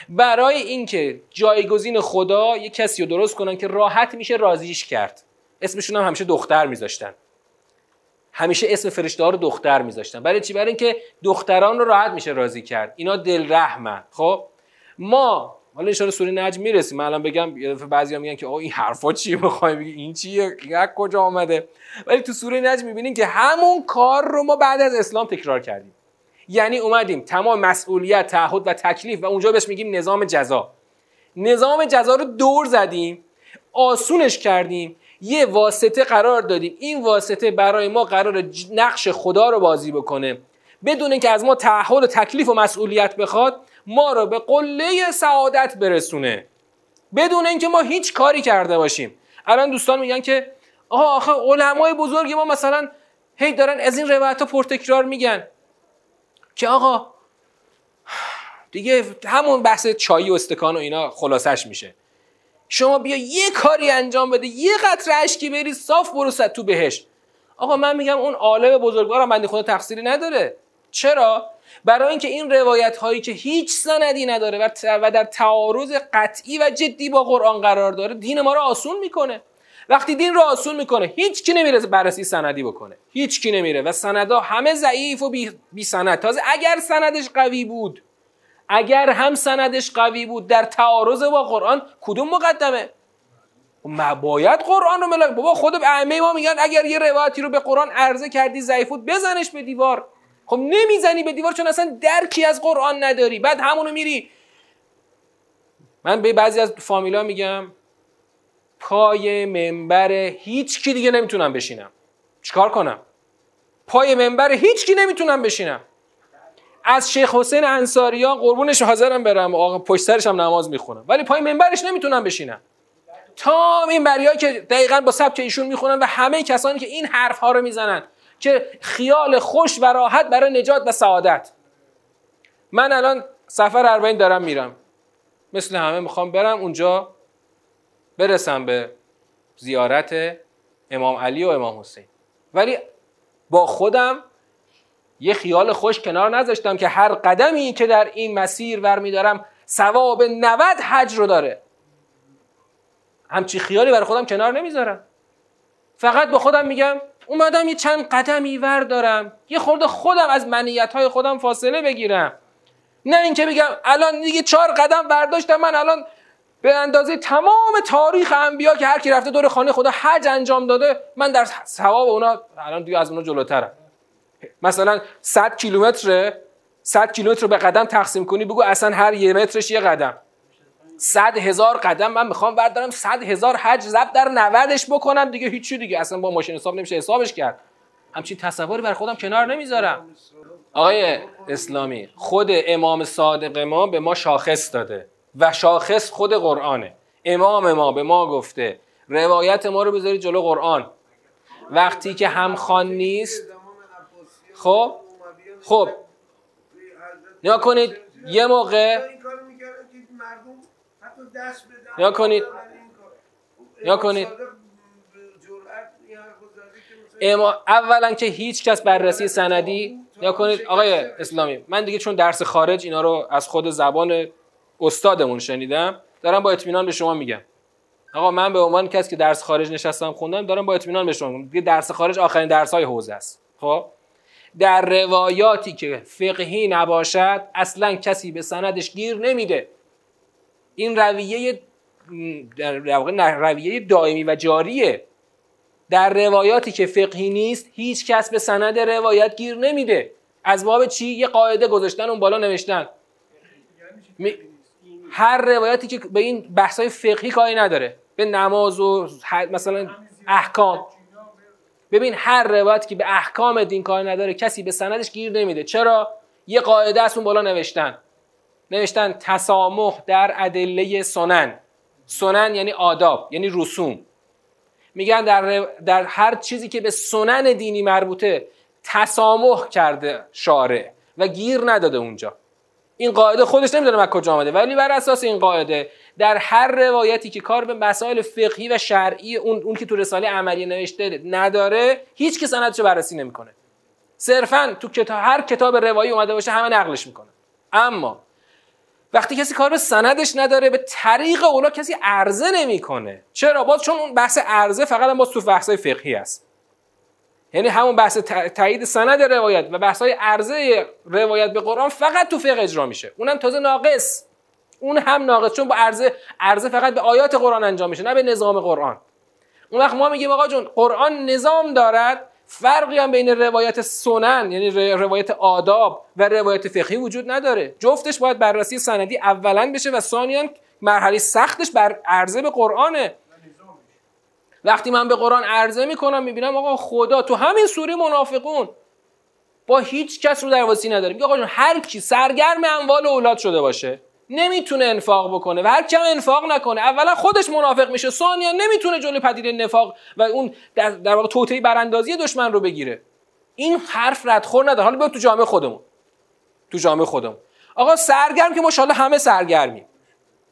برای اینکه جایگزین خدا یه کسی رو درست کنن که راحت میشه راضیش کرد. اسمشون هم همیشه دختر میذاشتن. همیشه اسم فرشته رو دختر میذاشتن. برای چی؟ برای اینکه دختران رو راحت میشه راضی کرد. اینا دل رحمن خب؟ ما حالا ان سوره نجم می‌رسیم. من الان بگم بعضیا میگن که آ این حرفا چیه می‌خوای؟ بگی این چیه؟ کجا آمده؟ ولی تو سوره نجم می‌بینیم که همون کار رو ما بعد از اسلام تکرار کردیم. یعنی اومدیم تمام مسئولیت تعهد و تکلیف و اونجا بهش میگیم نظام جزا. نظام جزا رو دور زدیم آسونش کردیم یه واسطه قرار دادیم. این واسطه برای ما قرار نقش خدا رو بازی بکنه. بدون اینکه از ما تعهد و تکلیف و مسئولیت بخواد ما رو به قله سعادت برسونه. بدون اینکه ما هیچ کاری کرده باشیم. الان دوستان میگن که آها آخه علمای بزرگ ما مثلا هی دارن از این روایت ها پرتکرار میگن. که آقا دیگه همون بحث چای و استکان و اینا خلاصش میشه. شما بیا یه کاری انجام بده یه قطره اشکی بری صاف برو تو بهش آقا من میگم اون عالم بزرگوارم بنده خدا تقصیری نداره. چرا؟ برای اینکه این روایت هایی که هیچ سندی نداره و در تعارض قطعی و جدی با قرآن قرار داره دین ما رو آسون می‌کنه. وقتی دین رو آسون می‌کنه هیچ کی نمیره بررسی سندی بکنه. هیچ کی نمیره و سندها همه ضعیف و بی, بی سند تازه اگر سندش قوی بود اگر هم سندش قوی بود در تعارض با قرآن کدوم مقدمه؟ باید قرآن رو ملاک بابا خود ائمه ما میگن اگر یه روایتی رو به قرآن عرضه کردی ضعیف بود بزنش به دیوار. خب نمی‌زنی به دیوار چون اصلا درکی از قرآن نداری. بعد همونو میری. من به بعضی از فامیلا میگم پای منبر هیچ کی دیگه نمی‌تونم بشینم. چیکار کنم؟ پای منبر هیچ کی نمی‌تونم بشینم. از شیخ حسین انصاریان قربونش حاضرم برم. آقا پشت سرش هم نماز می‌خونم. ولی پای منبرش نمی‌تونم بشینم. تا این بریایی که دقیقا با سبک ایشون می‌خونن و همه کسانی که این حرف ها رو می‌زنن که خیال خوش و راحت برای نجات و سعادت. من الان سفر اربعین دارم میرم. مثل همه می‌خوام برم اونجا برسم به زیارت امام علی و امام حسین. ولی با خودم یه خیال خوش کنار نذاشتم که هر قدمی که در این مسیر ور میدارم ثواب 90 حج رو داره. همچی خیالی برای خودم کنار نمی‌ذارم. فقط به خودم میگم اومدم یه چند قدمی ور دارم یه خورده خودم از منیت های خودم فاصله بگیرم. نه اینکه بگم الان دیگه چهار قدم برداشتم من الان به اندازه تمام تاریخ انبیا که هر کی رفته دور خانه خدا حج انجام داده من در ثواب اونا الان دیگه از اونا جلوترم. مثلا 100 کیلومتر 100 کیلومتر رو به قدم تقسیم کنی بگو اصلا هر یه مترش یه قدم. صد هزار قدم من می‌خوام بردارم صد هزار حج زب در نودش بکنم دیگه هیچی دیگه. اصلا با ماشین حساب نمیشه حسابش کرد. همچین تصوری بر خودم کنار نمی‌ذارم. آقای اسلامی خود امام صادق ما به ما شاخص داده. و شاخص خود قرآنه. امام ما به ما گفته روایت ما رو بذارید جلو قرآن. وقتی که همخوان نیست خب؟ خب. نیا کنید یه موقع. یا کنید. یا کنید. اما اولا که هیچ کس بررسی سندی. یا کنید. آقای اسلامی من دیگه چون درس خارج اینا رو از خود زبان استادمون شنیدم دارم با اطمینان به شما میگم. آقا من به عنوان کسی که درس خارج نشستم خوندم دارم با اطمینان به شما میگم. درس خارج آخرین درس های حوزه است. خب؟ در روایاتی که فقهی نباشد اصلا کسی به سندش گیر نمیده. این رویه در رویه دائمی و جاریه. در روایاتی که فقهی نیست هیچ کس به سند روایت گیر نمیده. از باب چی؟ یه قاعده گذاشتن اون بالا نوشتن. هر روایتی که به این بحثای فقهی کاری نداره. به نماز و مثلا احکام. ببین هر روایتی که به احکام دین کار نداره کسی به سندش گیر نمیده. چرا؟ یه قاعده از اون بالا نوشتن. نوشتن تسامح در ادله سنن. سنن یعنی آداب یعنی رسوم. میگن در, در هر چیزی که به سنن دینی مربوطه تسامح کرده شارع و گیر نداده اونجا. این قاعده خودش نمی‌دونه از کجا آمده ولی بر اساس این قاعده در هر روایتی که کار به مسائل فقهی و شرعی اون, اون که تو رساله عملی نوشته نداره هیچ که سندشو بررسی نمی‌کنه. صرفا تو کتاب هر کتاب روایی اومده باشه همه نقلش می‌کنه. اما وقتی کسی کار به سندش نداره به طریق اولا کسی عرضه نمی‌کنه. چرا؟ باز چون اون بحث عرضه فقط باز تو بحث فقهی است یعنی همون بحث تایید سند روایت و بحث های عرضه روایت به قرآن فقط تو فقه اجرا میشه. اونم تازه ناقص. اون هم ناقص چون با عرضه عرضه فقط به آیات قرآن انجام میشه نه به نظام قرآن. اون وقت ما میگیم آقا جون قرآن نظام دارد فرقی هم بین روایت سنن یعنی روایت آداب و روایت فقهی وجود نداره. جفتش باید بررسی سندی اولا بشه و ثانیا مرحله سختش بر عرضه به قرآنه. وقتی من به قرآن عرضه می‌کنم می‌بینم آقا خدا تو همین سوره منافقون. با هیچ کس رو درواسی نداره میگه آقا هر کی سرگرم اموال اولاد شده باشه نمی‌تونه انفاق بکنه و هر کم انفاق نکنه اولا خودش منافق میشه ثانیا نمی‌تونه جلوی پدیده نفاق و اون در, در واقع توطئه براندازی دشمن رو بگیره. این حرف ردخور نداره. حالا بیا تو جامعه خودمون. تو جامعه خودمون. آقا سرگرم که ماشاءالله همه سرگرمیم.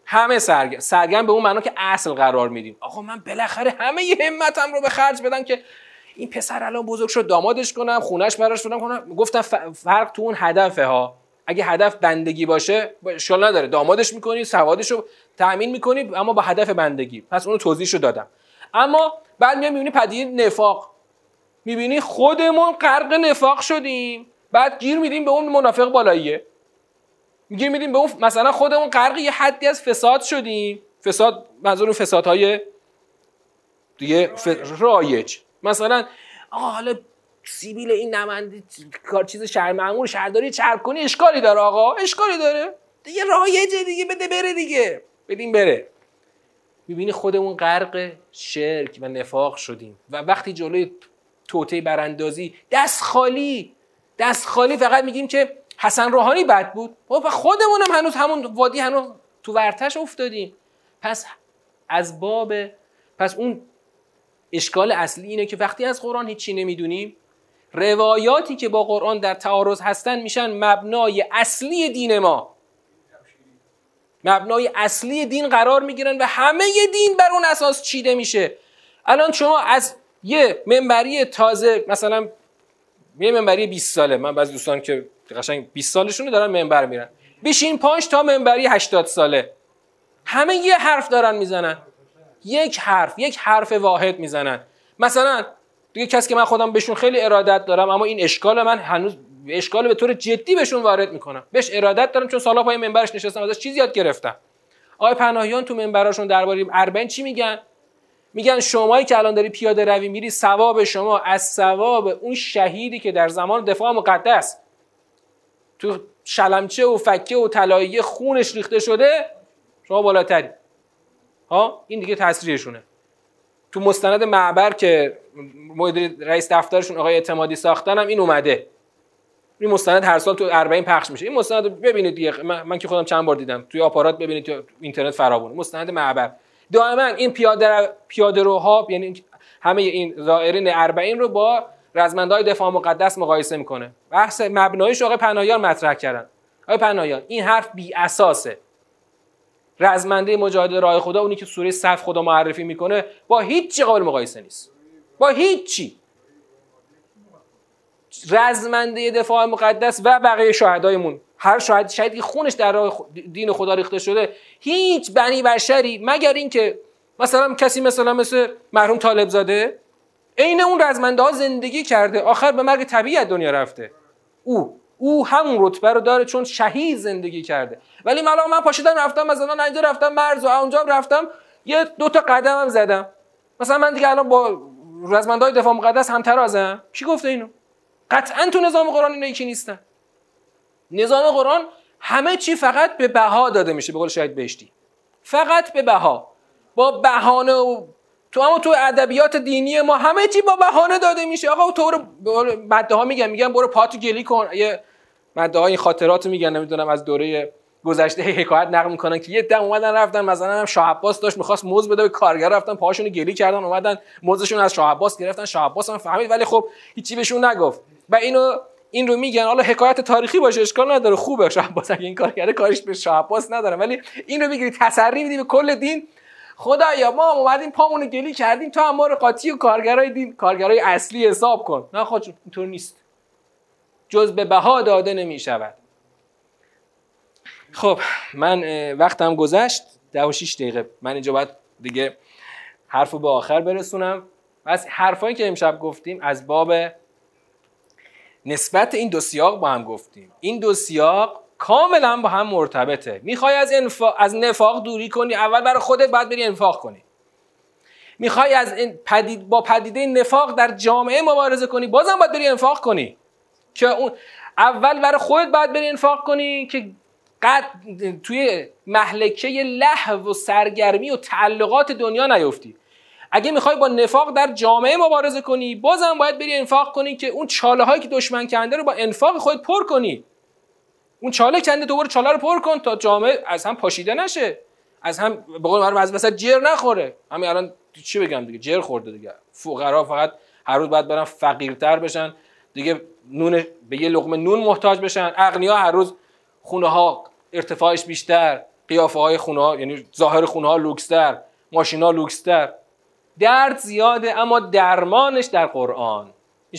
همه سرگرم سرگرم به اون معنا که اصل قرار میدیم. آقا من بالاخره همه ی همتم رو به خرج بدم که این پسر الان بزرگ شد دامادش کنم خونش براش بدم. کنم گفتم فرق تو اون هدفه ها. اگه هدف بندگی باشه اشکال نداره. دامادش می‌کنی سوادش رو تأمین می‌کنی اما با هدف بندگی. پس اونو توضیحش رو دادم. اما بعد میای می‌بینی پدیده نفاق. می‌بینی خودمون غرق نفاق شدیم. بعد گیر میدیم به اون منافق بالاییه. گیر میدیم به اون مثلا خودمون غرق یه حدی از فساد شدیم. فساد منظور فسادهای دیگه رایج. مثلا آقا حالا سیبیل این نمنده کار چیز شهر معمول شهرداری چرب کنی اشکالی داره آقا. اشکالی داره. دیگه رایجه دیگه. بده بره دیگه. بدیم بره. می‌بینی خودمون غرق شرک و نفاق شدیم. و وقتی جلوی توته براندازی دست خالی دست خالی فقط میگیم که حسن روحانی بد بود. و خودمون هم هنوز همون وادی هنوز تو ورتش افتادیم. پس از باب پس اون اشکال اصلی اینه که وقتی از قرآن هیچی نمی‌دونیم روایاتی که با قرآن در تعارض هستن میشن مبنای اصلی دین ما. مبنای اصلی دین قرار می‌گیرن و همه دین بر اون اساس چیده میشه. الان شما از یه منبری تازه مثلا یه منبری 20 ساله من بعضی دوستان که قشنگ 20 سالشون دارن منبر میرن. بشین پنج تا منبری 80 ساله. همه یه حرف دارن می‌زنن. یک حرف یک حرف واحد می‌زنن. مثلا دیگه کسی که من خودم بهشون خیلی ارادت دارم اما این اشکال من هنوز اشکال به طور جدی بهشون وارد می‌کنم. بهش ارادت دارم چون سالا پای منبرش نشستم ازش چیزی یاد گرفتم. آقای پناهیان تو منبراشون درباره اربعین چی میگن؟ میگن شمایی که الان داری پیاده روی میری ثواب شما از ثواب اون شهیدی که در زمان دفاع مقدس تو شلمچه و فکه و طلاییه خونش ریخته شده شما بالاتری. ها؟ این دیگه تاثیرشونه. تو مستند معبر که مدیر رئیس دفترشون آقای اعتمادی ساختن هم این اومده. این مستند هر سال تو 40 پخش میشه. این مستند ببینید دیگه. من, که خودم چند بار دیدم. توی آپارات ببینید تو اینترنت فراوونه. مستند معبر. دائما این پیاده پیاده روها یعنی همه این زائرین 40 رو با رزمندهای دفاع مقدس مقایسه می‌کنه. بحث مبنایش آقای پناهیان مطرح کردن. آقای پناهیان این حرف بی اساسه. رزمنده مجاهد راه خدا اونی که سوره صف خدا معرفی می‌کنه با هیچ قابل مقایسه نیست. با هیچی. رزمنده دفاع مقدس و بقیه شهدایمون. هر شاهد شهیدی خونش در راه دین خدا ریخته شده هیچ بنی بشری مگر اینکه مثلا کسی مثلا مثل مرحوم طالب زاده عین اون رزمنده ها زندگی کرده. آخر به مرگ طبیعی دنیا رفته. او. او همون رتبه رو داره چون شهید زندگی کرده. ولی من من پاشیدم رفتم مثلا اینجا رفتم مرز و اونجا رفتم. یه دو تا قدمم زدم. مثلا من دیگه الان با رزمندهای دفاع مقدس هم ترازم کی گفته اینو؟ قطعا تو نظام قرآن اینا یکی نیستن. نظام قرآن همه چی فقط به بها داده میشه به قول شاید بهشتی. فقط به بها. با بهانه و تو اما تو ادبیات دینی ما همه چی با بهانه داده میشه. آقا تو رو مده ها میگن میگن برو پاتو گلی کن. یه مده ها این خاطرات میگن نمی‌دونم از دوره گذشته حکایت نقل می‌کنن که یه دم اومدن رفتن مثلا هم شاه عباس داشت می‌خواست موز بده به کارگر رفتن پاهاشون گلی کردن اومدن موزشون از شاه عباس گرفتن. شاه عباس هم فهمید ولی خب هیچی بهشون نگفت. و اینو این رو میگن. حالا حکایت تاریخی باشه اشکال نداره. خوبه. شاه عباس اگه این کار کرده کارش به شاه عباس نداره. ولی این رو می‌گیری تسری میدی به کل دین. خدایا ما اومدیم پامون گلی کردیم تو هم ما رو قاطی و کارگرای دین کارگرای اصلی حساب کن. نه خود اینطور نیست. جز به بها داده نمی شود خب من وقتم گذشت. ده و شیش دقیقه. من اینجا باید دیگه حرف رو به آخر برسونم. پس حرفایی که امشب گفتیم از باب نسبت این دو سیاق با هم گفتیم. این دو سیاق کاملا با هم مرتبطه. می‌خوای از, انفا... از نفاق دوری کنی اول برای خودت باید بری انفاق کنی. می‌خوای از این پدید... با پدیده نفاق در جامعه مبارزه کنی بازم باید بری انفاق کنی. که اون اول برای خودت باید بری انفاق کنی که قد توی محلکه لحو و سرگرمی و تعلقات دنیا نیفتی. اگه می‌خوای با نفاق در جامعه مبارزه کنی بازم باید بری انفاق کنی که اون چاله هایی که دشمن کنده رو با انفاق خودت پر کنی. اون چاله کنده دوباره چاله رو پر کن تا جامعه از هم پاشیده نشه. از هم به قول از وسط جر نخوره. همین الان چی بگم دیگه؟ جر خورده دیگه. فقرا فقط هر روز باید برن فقیرتر بشن. دیگه نون به یه لقمه نون محتاج بشن. اغنیا هر روز خونه ها ارتفاعش بیشتر. قیافه های خونه ها یعنی ظاهر خونه ها لوکستر. ماشینا لوکستر. درد زیاده اما درمانش در قرآن.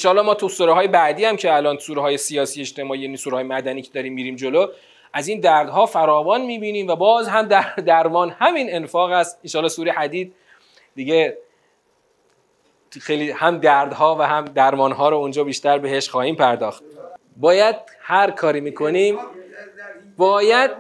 ان ما تو سوره های بعدی هم که الان سوره های سیاسی اجتماعی یعنی سوره های مدنی که داریم میریم جلو از این دردها فراوان می‌بینیم و باز هم در درمان همین انفاق است. ان سوره حدید دیگه خیلی هم دردها و هم درمانها رو اونجا بیشتر بهش خواهیم پرداخت. باید هر کاری می‌کنیم باید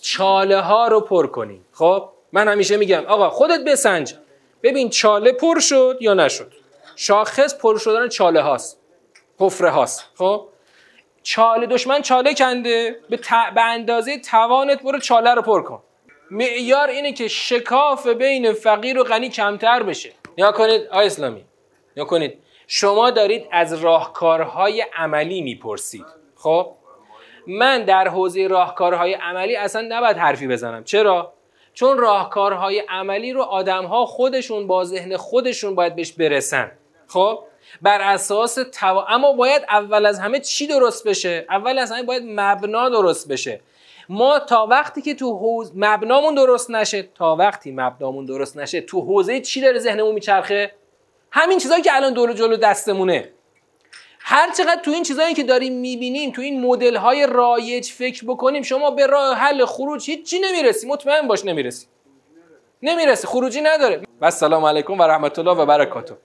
چاله ها رو پر کنیم. خب؟ من همیشه میگم آقا خودت بسنج. ببین چاله پر شد یا نشد؟ شاخص پر شدن چاله هاست. حفره هاست. خب؟ چاله دشمن چاله کنده. به, به اندازه توانت برو چاله رو پر کن. معیار اینه که شکاف بین فقیر و غنی کمتر بشه. یا کنید آی اسلامی. یا کنید. شما دارید از راهکارهای عملی می‌پرسید. خب؟ من در حوزه راهکارهای عملی اصلا نباید حرفی بزنم. چرا؟ چون راهکارهای عملی رو آدمها خودشون با ذهن خودشون باید بهش برسن. خب بر اساس تو... اما باید اول از همه چی درست بشه؟ اول از همه باید مبنا درست بشه. ما تا وقتی که تو حوز مبنامون درست نشه تا وقتی مبنامون درست نشه تو حوزه چی داره ذهنمون میچرخه؟ همین چیزایی که الان دور جلو دستمونه. هر چقدر تو این چیزایی که داریم می‌بینیم تو این مدل های رایج فکر بکنیم شما به راه حل خروج هیچی نمی‌رسی. مطمئن باش نمی‌رسی. نمی‌رسی. خروجی نداره. و السلام علیکم و رحمت الله و برکاته.